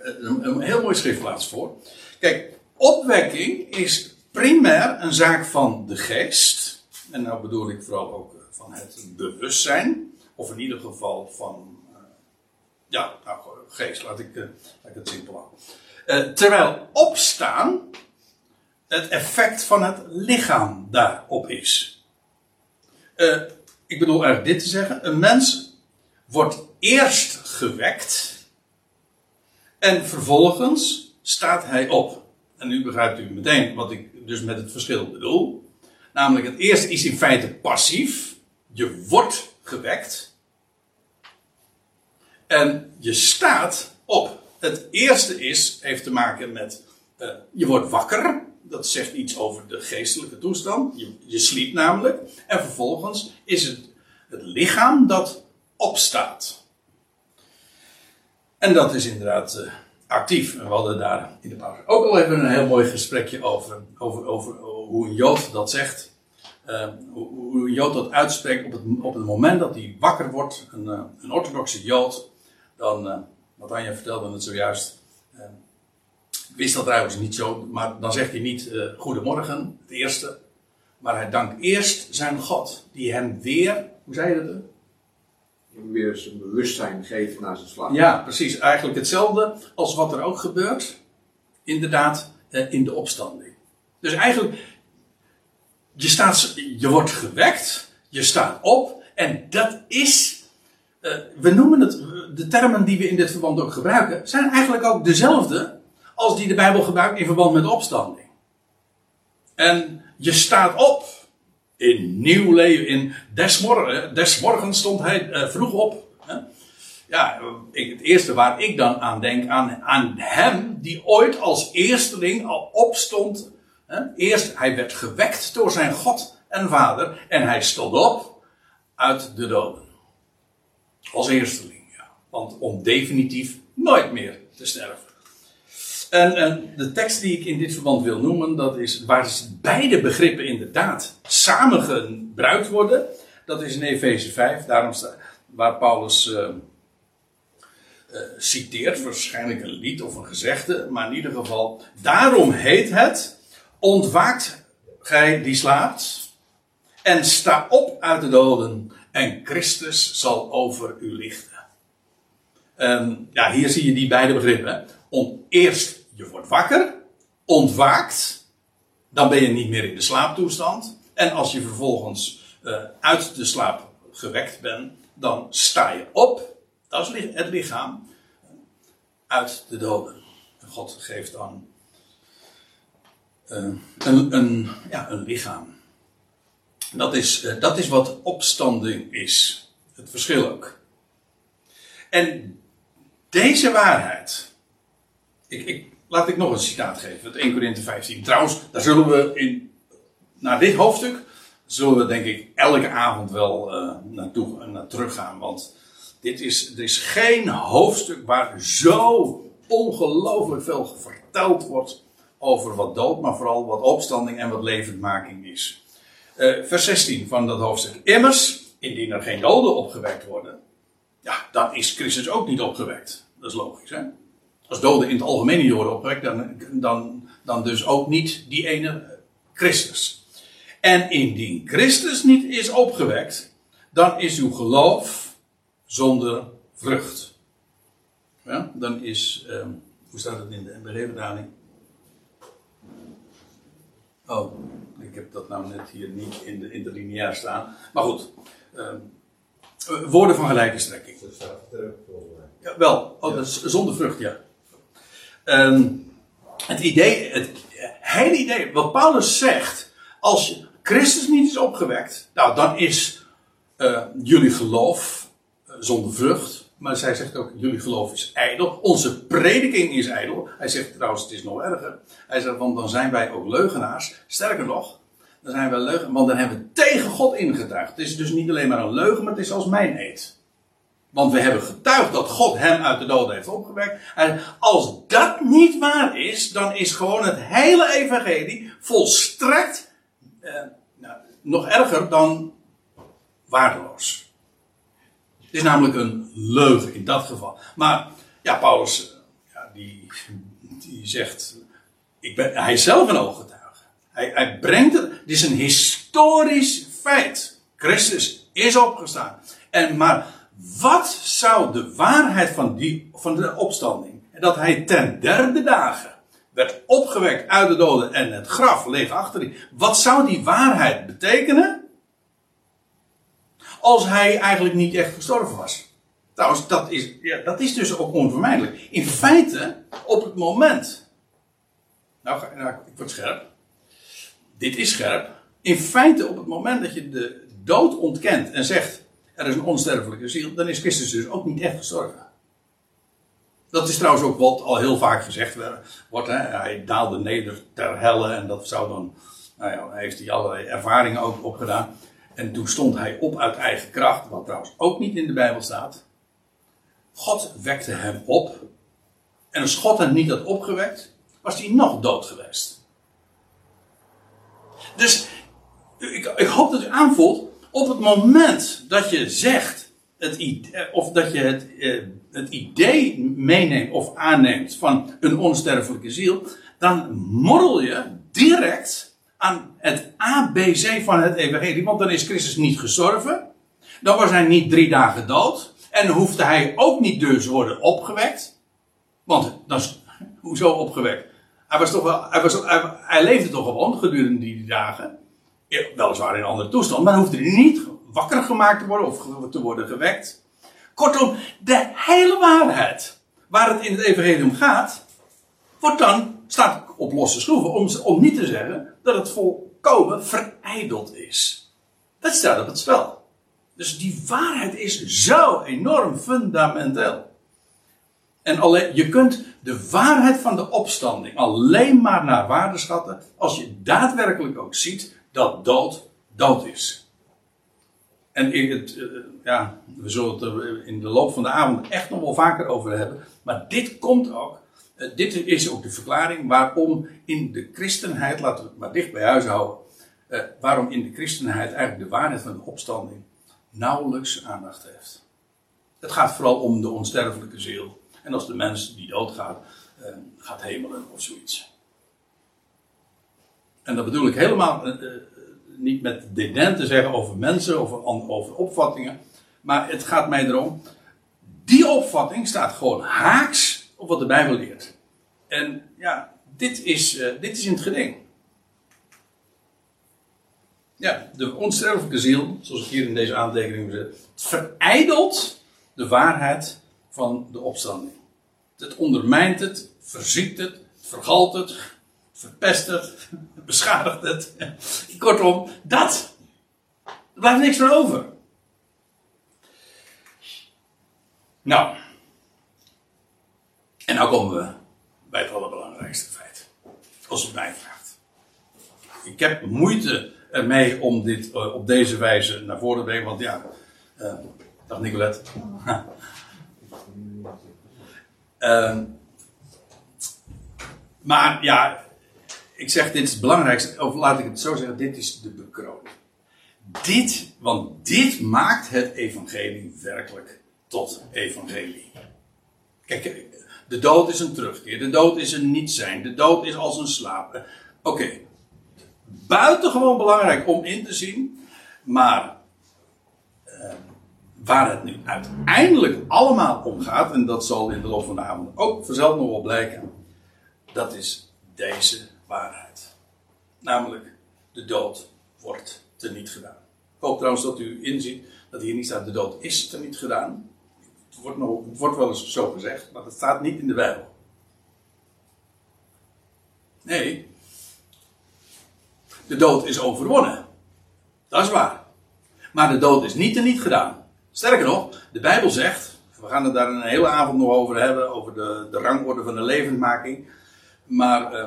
een, een heel mooi schriftplaats voor. Kijk, opwekking is primair een zaak van de geest. En nou bedoel ik vooral ook van het bewustzijn. Of in ieder geval van. Ja, nou, geest, laat ik, uh, laat ik het simpel houden. Uh, terwijl opstaan het effect van het lichaam daarop is. Uh, ik bedoel eigenlijk dit te zeggen: een mens wordt eerst gewekt en vervolgens staat hij op. En nu begrijpt u meteen wat ik dus met het verschil bedoel. Namelijk, het eerste is in feite passief. Je wordt gewekt. En je staat op. Het eerste is, heeft te maken met, uh, je wordt wakker. Dat zegt iets over de geestelijke toestand. Je, je sliept namelijk. En vervolgens is het het lichaam dat opstaat. En dat is inderdaad uh, actief. We hadden daar in de pauze ook al even een heel mooi gesprekje over. Over, over, hoe een Jood dat zegt. Hoe, hoe, een Jood dat uitspreekt op het, op het moment dat hij wakker wordt. Een, een orthodoxe Jood. Dan, wat Anja vertelde het zojuist. ik wist dat trouwens niet zo. Maar dan zegt hij niet goedemorgen, het eerste. Maar hij dankt eerst zijn God. Die hem weer, hoe zei je dat? weer zijn bewustzijn geven na zijn slaap. Ja, precies. Eigenlijk hetzelfde als wat er ook gebeurt. Inderdaad, eh, in de opstanding. Dus eigenlijk, je, staat, je wordt gewekt, je staat op. En dat is, eh, we noemen het, de termen die we in dit verband ook gebruiken, zijn eigenlijk ook dezelfde als die de Bijbel gebruikt in verband met opstanding. En je staat op in nieuw leven. In desmorgen, desmorgens stond hij uh, vroeg op. Hè? Ja, ik, het eerste waar ik dan aan denk, aan, aan hem die ooit als eersteling al opstond. Hè? Eerst, hij werd gewekt door zijn God en Vader. En hij stond op uit de doden. Als eersteling, ja. Want om definitief nooit meer te sterven. En, en, de tekst die ik in dit verband wil noemen, dat is waar beide begrippen inderdaad samen gebruikt worden. Dat is in Efeze 5, daarom waar Paulus uh, uh, citeert, waarschijnlijk een lied of een gezegde, maar in ieder geval, daarom heet het, ontwaakt gij die slaapt, en sta op uit de doden, en Christus zal over u lichten. En ja, hier zie je die beide begrippen. Om eerst je wordt wakker, ontwaakt, dan ben je niet meer in de slaaptoestand. En als je vervolgens uh, uit de slaap gewekt bent, dan sta je op, dat is het lichaam, uit de doden. En God geeft dan uh, een, een, ja, een lichaam. Dat is, uh, dat is wat opstanding is. Het verschil ook. En deze waarheid. Ik, ik, laat ik nog een citaat geven. Het 1 Korinthe 15. Trouwens, daar zullen we in, naar dit hoofdstuk, zullen we denk ik elke avond wel uh, naartoe, naar terug gaan. Want dit is, er is geen hoofdstuk waar zo ongelooflijk veel verteld wordt over wat dood, maar vooral wat opstanding en wat levendmaking is. Uh, vers 16 van dat hoofdstuk. Immers, indien er geen doden opgewekt worden, ja, dan is Christus ook niet opgewekt. Dat is logisch, hè? Als doden in het algemeen niet worden opgewekt, dan, dan, dan dus ook niet die ene Christus. En indien Christus niet is opgewekt, dan is uw geloof zonder vrucht. Ja, dan is, um, hoe staat het in de NBG-vertaling? Oh, ik heb dat nou net hier niet in de interlineair staan. Maar goed, um, woorden van gelijke strekking. Dat staat Ja, wel, oh, dat is zonder vrucht, ja. Um, het idee, het hele idee, wat Paulus zegt, als Christus niet is opgewekt, nou dan is uh, jullie geloof uh, zonder vrucht. Maar zij zegt ook, jullie geloof is ijdel. Onze prediking is ijdel. Hij zegt trouwens, het is nog erger. Hij zegt, want dan zijn wij ook leugenaars. Sterker nog, dan zijn wij leugen, want dan hebben we tegen God ingetuigd. Het is dus niet alleen maar een leugen, maar het is als mijn eed. Want we hebben getuigd dat God hem uit de dood heeft opgewekt. En als dat niet waar is, dan is gewoon het hele evangelie volstrekt eh, nou, nog erger dan waardeloos. Het is namelijk een leugen in dat geval. Maar ja, Paulus, ja, die, die zegt, ik ben, hij is zelf een ooggetuige. Hij, hij brengt het, het is een historisch feit. Christus is opgestaan. En maar wat zou de waarheid van, die, van de opstanding, dat hij ten derde dagen werd opgewekt uit de doden en het graf leeg achter die, wat zou die waarheid betekenen? Als hij eigenlijk niet echt gestorven was. Trouwens, dat is, ja, dat is dus ook onvermijdelijk. In feite, op het moment. Nou, nou, ik word scherp. Dit is scherp. In feite, op het moment dat je de dood ontkent en zegt er is een onsterfelijke ziel, dan is Christus dus ook niet echt gestorven. Dat is trouwens ook wat al heel vaak gezegd wordt. Hè? Hij daalde neder ter helle en dat zou dan. Nou ja, heeft hij allerlei ervaringen ook opgedaan. En toen stond hij op uit eigen kracht, wat trouwens ook niet in de Bijbel staat. God wekte hem op. En als God hem niet had opgewekt, was hij nog dood geweest. Dus ik, ik hoop dat u aanvoelt, op het moment dat je zegt, het idee, of dat je het, eh, het idee meeneemt of aanneemt van een onsterfelijke ziel, dan morrel je direct aan het ABC van het evangelie. Want dan is Christus niet gestorven. Dan was hij niet drie dagen dood. En hoefde hij ook niet dus worden opgewekt. Want dan is, hoezo opgewekt? Hij, was toch wel, hij, was, hij, leefde toch gewoon gedurende die dagen. Weliswaar in een andere toestand, maar hoefde hij niet wakker gemaakt te worden of te worden gewekt. Kortom, de hele waarheid waar het in het evangelie om gaat, wordt dan, staat op losse schroeven. Om, om niet te zeggen dat het volkomen verijdeld is. Dat staat op het spel. Dus die waarheid is zo enorm fundamenteel. En alleen, je kunt de waarheid van de opstanding alleen maar naar waarde schatten als je daadwerkelijk ook ziet dat dood dood is. En in het, uh, ja, we zullen het er in de loop van de avond echt nog wel vaker over hebben. Maar dit komt ook. Uh, dit is ook de verklaring waarom in de christenheid, laten we het maar dicht bij huis houden. Uh, waarom in de christenheid eigenlijk de waarheid van de opstanding nauwelijks aandacht heeft. Het gaat vooral om de onsterfelijke ziel. En als de mens die doodgaat, gaat hemelen of zoiets. En dat bedoel ik helemaal niet met dédain te zeggen over mensen, over, over opvattingen. Maar het gaat mij erom. Die opvatting staat gewoon haaks op wat de Bijbel leert. En ja, dit is, uh, dit is in het geding. Ja, de onsterfelijke ziel, zoals ik hier in deze aantekening zet, verijdelt de waarheid van de opstanding. Het ondermijnt het, verziekt het, vergalt het, verpest het, beschadigt het. Kortom, dat. Er blijft niks meer over. Nou. En nou komen we bij het allerbelangrijkste feit. Als het mij vraagt. Ik heb moeite ermee om dit uh, op deze wijze naar voren te brengen. Want ja, uh, dag Nicolette. uh, maar ja, ik zeg dit is het belangrijkste, of laat ik het zo zeggen, dit is de bekroning. Dit, want dit maakt het evangelie werkelijk tot evangelie. Kijk, de dood is een terugkeer, de dood is een niet zijn, de dood is als een slaap. Oké, okay. buitengewoon belangrijk om in te zien, maar uh, waar het nu uiteindelijk allemaal om gaat, en dat zal in de loop van de avond ook vanzelf nog wel blijken, dat is deze waarheid. Namelijk, de dood wordt teniet gedaan. Ik hoop trouwens dat u inziet dat hier niet staat, de dood is teniet gedaan. Het wordt, nog, wordt wel eens zo gezegd, maar dat staat niet in de Bijbel. Nee, de dood is overwonnen. Dat is waar. Maar de dood is niet teniet gedaan. Sterker nog, de Bijbel zegt, we gaan het daar een hele avond nog over hebben, over de, de rangorde van de levendmaking. Maar uh,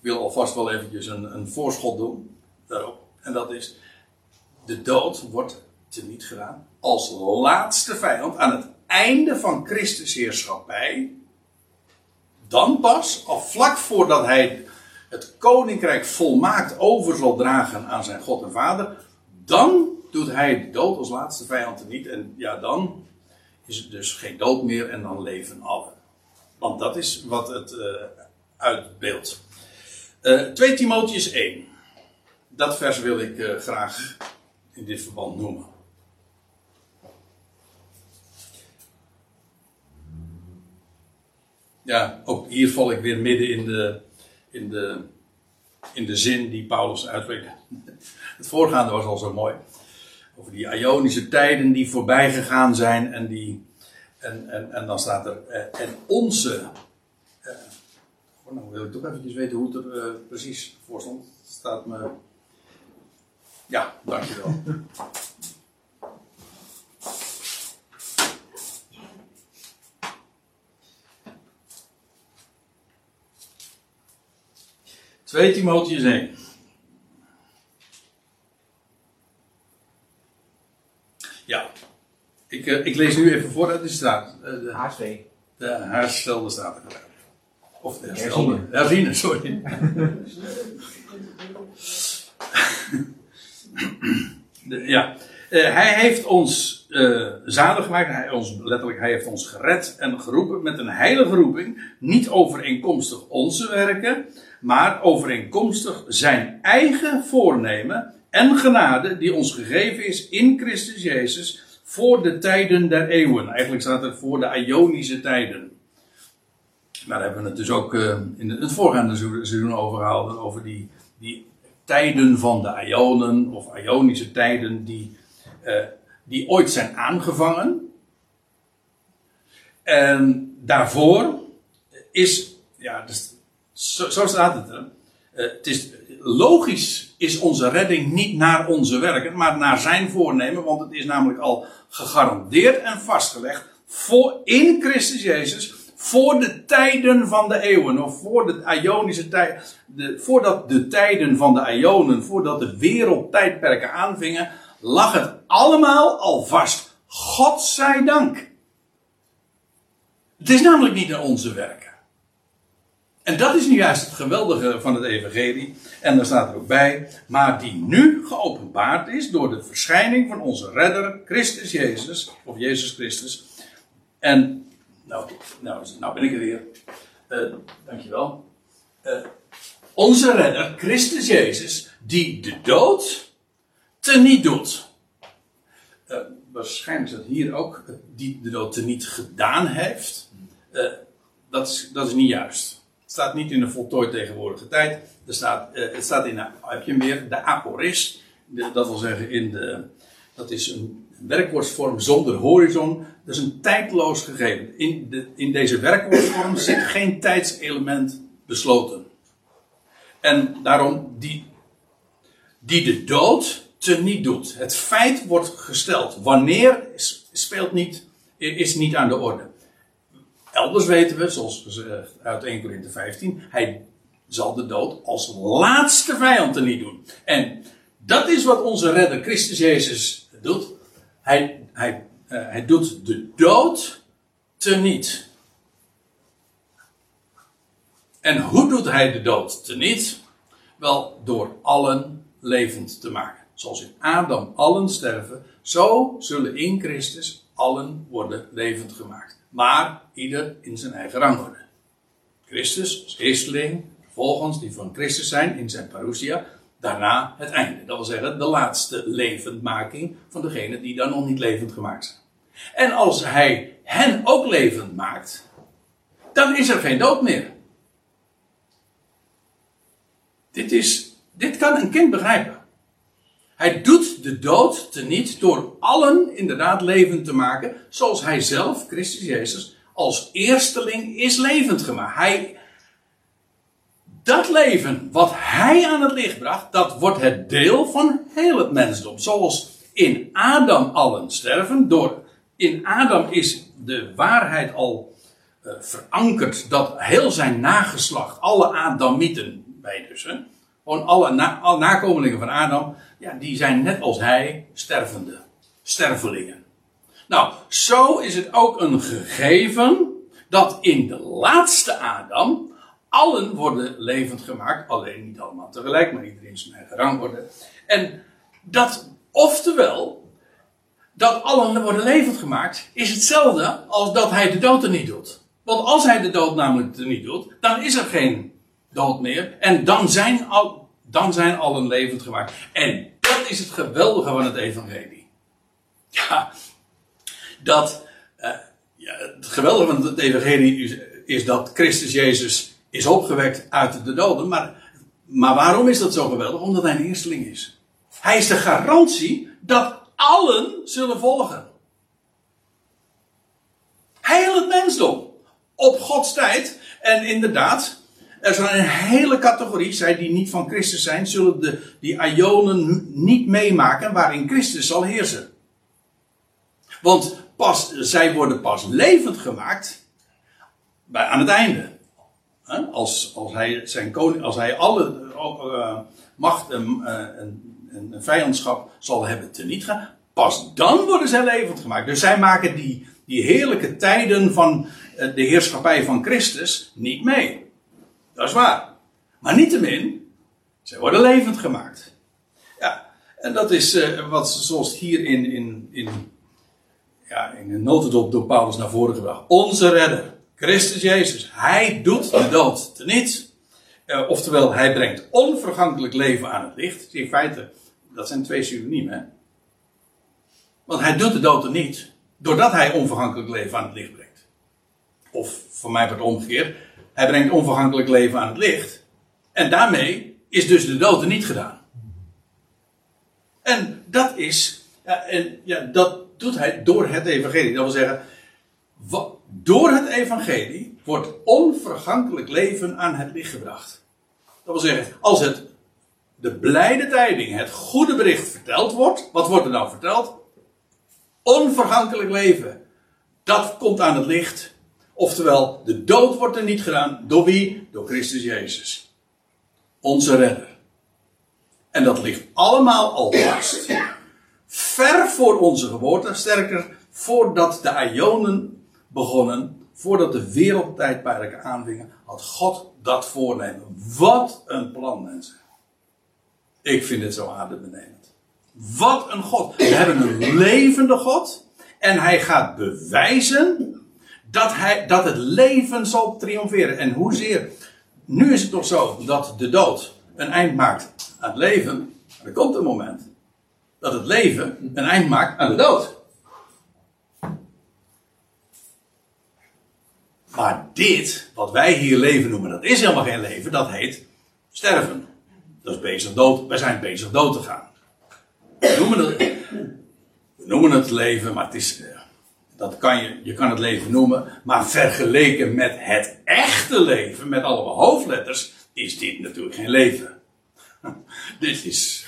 wil alvast wel eventjes een, een voorschot doen daarop. En dat is, de dood wordt teniet gedaan als laatste vijand aan het einde van Christus heerschappij. Dan pas, al vlak voordat hij het koninkrijk volmaakt over zal dragen aan zijn God en Vader, dan doet hij de dood als laatste vijand niet. En ja, dan is het dus geen dood meer en dan leven allen. Want dat is wat het uh, uitbeeldt. Uh, eh, 2 Timotheus 1. Dat vers wil ik uh, graag in dit verband noemen. Ja, ook hier val ik weer midden in de, in de, in de zin die Paulus uitwerkt. Het voorgaande was al zo mooi. Over die Ionische tijden die voorbij gegaan zijn en die. En, en, en dan staat er. Uh, en onze nou wil ik toch eventjes weten hoe het er uh, precies voor stond. Staat me. Ja, dankjewel. 2 Timotheus 1. Ja, ik, uh, ik lees nu even voor uit de staat. Uh, de HSV. De herstelde staat er Of de herstelde. Herziene, sorry. de, ja. Uh, hij heeft ons uh, zalig gemaakt, hij, ons, letterlijk, hij heeft ons gered en geroepen met een heilige roeping, niet overeenkomstig onze werken, maar overeenkomstig zijn eigen voornemen en genade die ons gegeven is in Christus Jezus voor de tijden der eeuwen. Eigenlijk staat er voor de Ionische tijden. Daar hebben we het dus ook uh, in het voorgaande seizoen over gehad, over die, die tijden van de Ionen of Ionische tijden die uh, die ooit zijn aangevangen. En daarvoor is, ja, dus, zo, zo, staat het er. Uh, het is, logisch is onze redding niet naar onze werken, maar naar zijn voornemen, want het is namelijk al gegarandeerd en vastgelegd voor, in Christus Jezus voor de tijden van de eeuwen, of voor de Ionische tijd, voordat de tijden van de Ionen, voordat de wereldtijdperken aanvingen, lag het allemaal al vast. God zij dank. Het is namelijk niet naar onze werken. En dat is nu juist het geweldige van het evangelie. En daar staat er ook bij. Maar die nu geopenbaard is door de verschijning van onze redder Christus Jezus. Of Jezus Christus. En, nou, nou, nou ben ik er weer. Uh, dankjewel. Uh, onze redder Christus Jezus. Die de dood teniet doet. Uh, waarschijnlijk dat hier ook die de dood teniet gedaan heeft. Dat, is, dat is niet juist. Staat niet in de voltooid tegenwoordige tijd. Er staat, uh, het staat in, heb je hem weer, de aporist. Dat wil zeggen, in de, dat is een werkwoordsvorm zonder horizon. Dat is een tijdloos gegeven. In, de, in deze werkwoordsvorm zit geen tijdselement besloten. En daarom, die, die de dood teniet doet. Het feit wordt gesteld. Wanneer speelt niet, is niet aan de orde. Elders weten we, zoals gezegd uit 1 Corinthië 15, hij zal de dood als laatste vijand niet doen. En dat is wat onze redder Christus Jezus doet. Hij, hij, uh, hij doet de dood teniet. En hoe doet hij de dood teniet? Wel door allen levend te maken. Zoals in Adam allen sterven, zo zullen in Christus allen worden levend gemaakt. Maar ieder in zijn eigen rangorde. Christus als eersteling, volgens die van Christus zijn in zijn parousia, daarna het einde. Dat wil zeggen de laatste levendmaking van degenen die dan nog niet levend gemaakt zijn. En als hij hen ook levend maakt, dan is er geen dood meer. Dit, is, dit kan een kind begrijpen. Hij doet de dood teniet door allen inderdaad levend te maken, zoals hij zelf, Christus Jezus, als eersteling is levend gemaakt. Hij, dat leven wat hij aan het licht bracht, dat wordt het deel van heel het mensdom. Zoals in Adam allen sterven, door in Adam is de waarheid al uh, verankerd dat heel zijn nageslacht, alle Adamieten, wij dus, gewoon alle, na, alle nakomelingen van Adam, ja, die zijn net als hij stervende. Stervelingen. Nou, zo is het ook een gegeven dat in de laatste Adam allen worden levend gemaakt. Alleen niet allemaal tegelijk, maar iedereen zijn eigen rang worden. En dat, oftewel, dat allen worden levend gemaakt, is hetzelfde als dat hij de dood er niet doet. Want als hij de dood namelijk er niet doet, dan is er geen dood meer. En dan zijn, al, dan zijn allen levend gemaakt. En dat is het geweldige van het evangelie. Ja, dat, uh, ja, het geweldige van het evangelie is, is, dat Christus Jezus is opgewekt uit de doden. Maar, maar waarom is dat zo geweldig? Omdat hij een eersteling is. Hij is de garantie dat allen zullen volgen. Heel het mensdom. Op Gods tijd. En inderdaad, er zijn een hele categorie, zij die niet van Christus zijn, zullen de, die Ionen niet meemaken waarin Christus zal heersen. Want pas, zij worden pas levend gemaakt bij, aan het einde. Als, als, hij zijn koning, als hij alle uh, macht en, uh, vijandschap zal hebben teniet gaan, pas dan worden zij levend gemaakt. Dus zij maken die, die heerlijke tijden van uh, de heerschappij van Christus niet mee. Dat is waar. Maar niettemin, zij worden levend gemaakt. Ja, en dat is wat zoals hier in, in, in, ja, in een notendop door Paulus naar voren gebracht. Onze redder. Christus Jezus, hij doet de dood teniet. Uh, oftewel, hij brengt onvergankelijk leven aan het licht. In feite, dat zijn twee synoniemen. Want hij doet de dood niet, doordat hij onvergankelijk leven aan het licht brengt. Of voor mij wordt omgekeerd, hij brengt onvergankelijk leven aan het licht. En daarmee is dus de dood niet gedaan. En dat is, ja, en, ja, dat doet hij door het evangelie. Dat wil zeggen, door het evangelie wordt onvergankelijk leven aan het licht gebracht. Dat wil zeggen, als het de blijde tijding, het goede bericht verteld wordt, wat wordt er nou verteld? Onvergankelijk leven. Dat komt aan het licht. Oftewel, de dood wordt er niet gedaan. Door wie? Door Christus Jezus. Onze redder. En dat ligt allemaal al vast. Ver voor onze geboorte. Sterker, voordat de Ionen begonnen, voordat de wereldtijdperken aanvingen, had God dat voornemen. Wat een plan, mensen. Ik vind het zo adembenemend. Wat een God. We hebben een levende God. En hij gaat bewijzen dat, hij, dat het leven zal triomferen. En hoezeer. Nu is het toch zo dat de dood een eind maakt aan het leven. Er komt een moment dat het leven een eind maakt aan de dood. Maar dit, wat wij hier leven noemen, dat is helemaal geen leven, dat heet sterven. Dat is bezig dood, wij zijn bezig dood te gaan. We noemen het, we noemen het leven, maar het is, eh, dat kan je, je kan het leven noemen, maar vergeleken met het echte leven, met alle hoofdletters, is dit natuurlijk geen leven. dit is.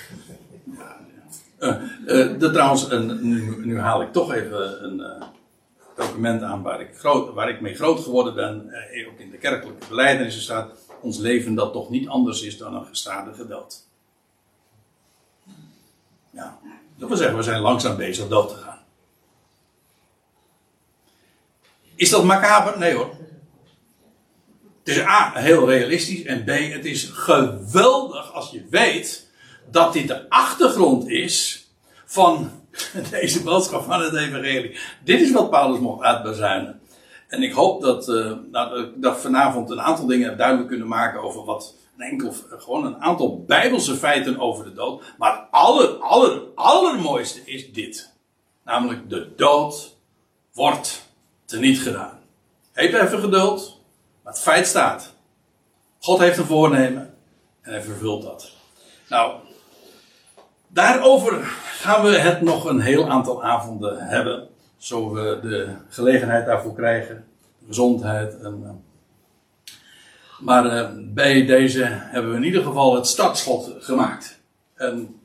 Uh, trouwens, nu, nu, haal ik toch even een. Uh, document aan waar ik, groot, waar ik mee groot geworden ben, eh, ook in de kerkelijke beleidenissen staat, ons leven dat toch niet anders is dan een gestadige dood. Ja, dat wil zeggen, we zijn langzaam bezig dood te gaan. Is dat macaber? Nee hoor. Het is A, heel realistisch en B, het is geweldig als je weet dat dit de achtergrond is van deze boodschap van het evangelie. Dit is wat Paulus mocht uitbezuinen. En ik hoop dat, uh, dat vanavond een aantal dingen duidelijk kunnen maken over wat een enkel, gewoon een aantal bijbelse feiten over de dood. Maar het aller, aller, allermooiste is dit. Namelijk de dood wordt teniet gedaan. Heeft even geduld, maar het feit staat. God heeft een voornemen en hij vervult dat. Nou, Daarover gaan we het nog een heel aantal avonden hebben. Zo we de gelegenheid daarvoor krijgen. Gezondheid. En, uh. maar uh, bij deze hebben we in ieder geval het startschot gemaakt. En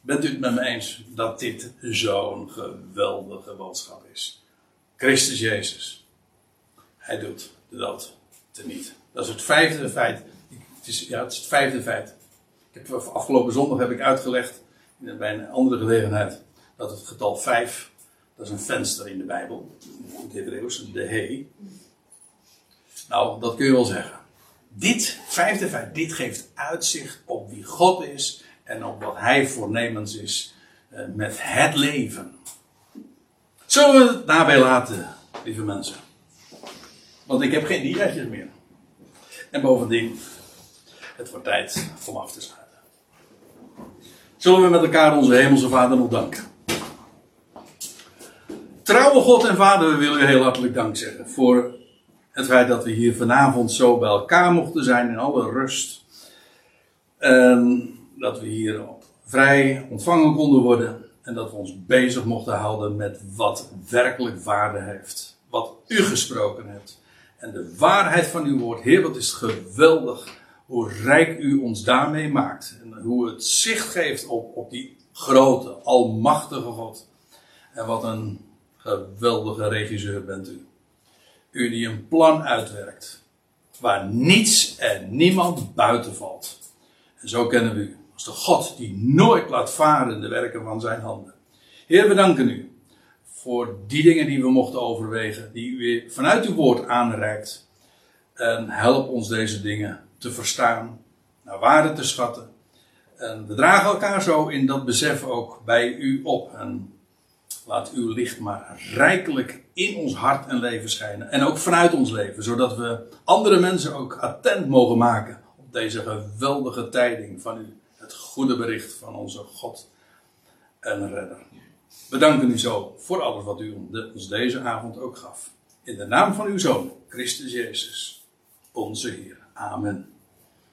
bent u het met me eens dat dit zo'n geweldige boodschap is? Christus Jezus. Hij doet de dood teniet. Dat is het vijfde feit. Het is, ja, het is het vijfde feit. Ik heb, afgelopen zondag heb ik uitgelegd bij een andere gelegenheid dat het getal 5, dat is een venster in de Bijbel, in het Hebreeuws, de he. Nou, dat kun je wel zeggen. Dit, vijfde feit, dit geeft uitzicht op wie God is en op wat Hij voornemens is eh, met het leven. Zullen we het daarbij laten, lieve mensen? Want ik heb geen diaatjes meer. En bovendien, het wordt tijd om af te sluiten. Zullen we met elkaar onze hemelse Vader nog danken? Trouwe God en Vader, we willen u heel hartelijk dank zeggen voor het feit dat we hier vanavond zo bij elkaar mochten zijn in alle rust. En dat we hier vrij ontvangen konden worden. En dat we ons bezig mochten houden met wat werkelijk waarde heeft. Wat u gesproken hebt. En de waarheid van uw woord. Heer, wat is geweldig hoe rijk u ons daarmee maakt. En hoe het zicht geeft op, op die grote, almachtige God. En wat een geweldige regisseur bent u. U die een plan uitwerkt. waar niets en niemand buiten valt. En zo kennen we u de God die nooit laat varen de werken van zijn handen. Heer, we danken u voor die dingen die we mochten overwegen, die u vanuit uw woord aanreikt. En help ons deze dingen te verstaan, naar waarde te schatten. En we dragen elkaar zo in dat besef ook bij u op. En laat uw licht maar rijkelijk in ons hart en leven schijnen. En ook vanuit ons leven, zodat we andere mensen ook attent mogen maken op deze geweldige tijding van u. Goede bericht van onze God en Redder. We danken u zo voor alles wat u ons deze avond ook gaf. In de naam van uw Zoon, Christus Jezus, onze Heer. Amen.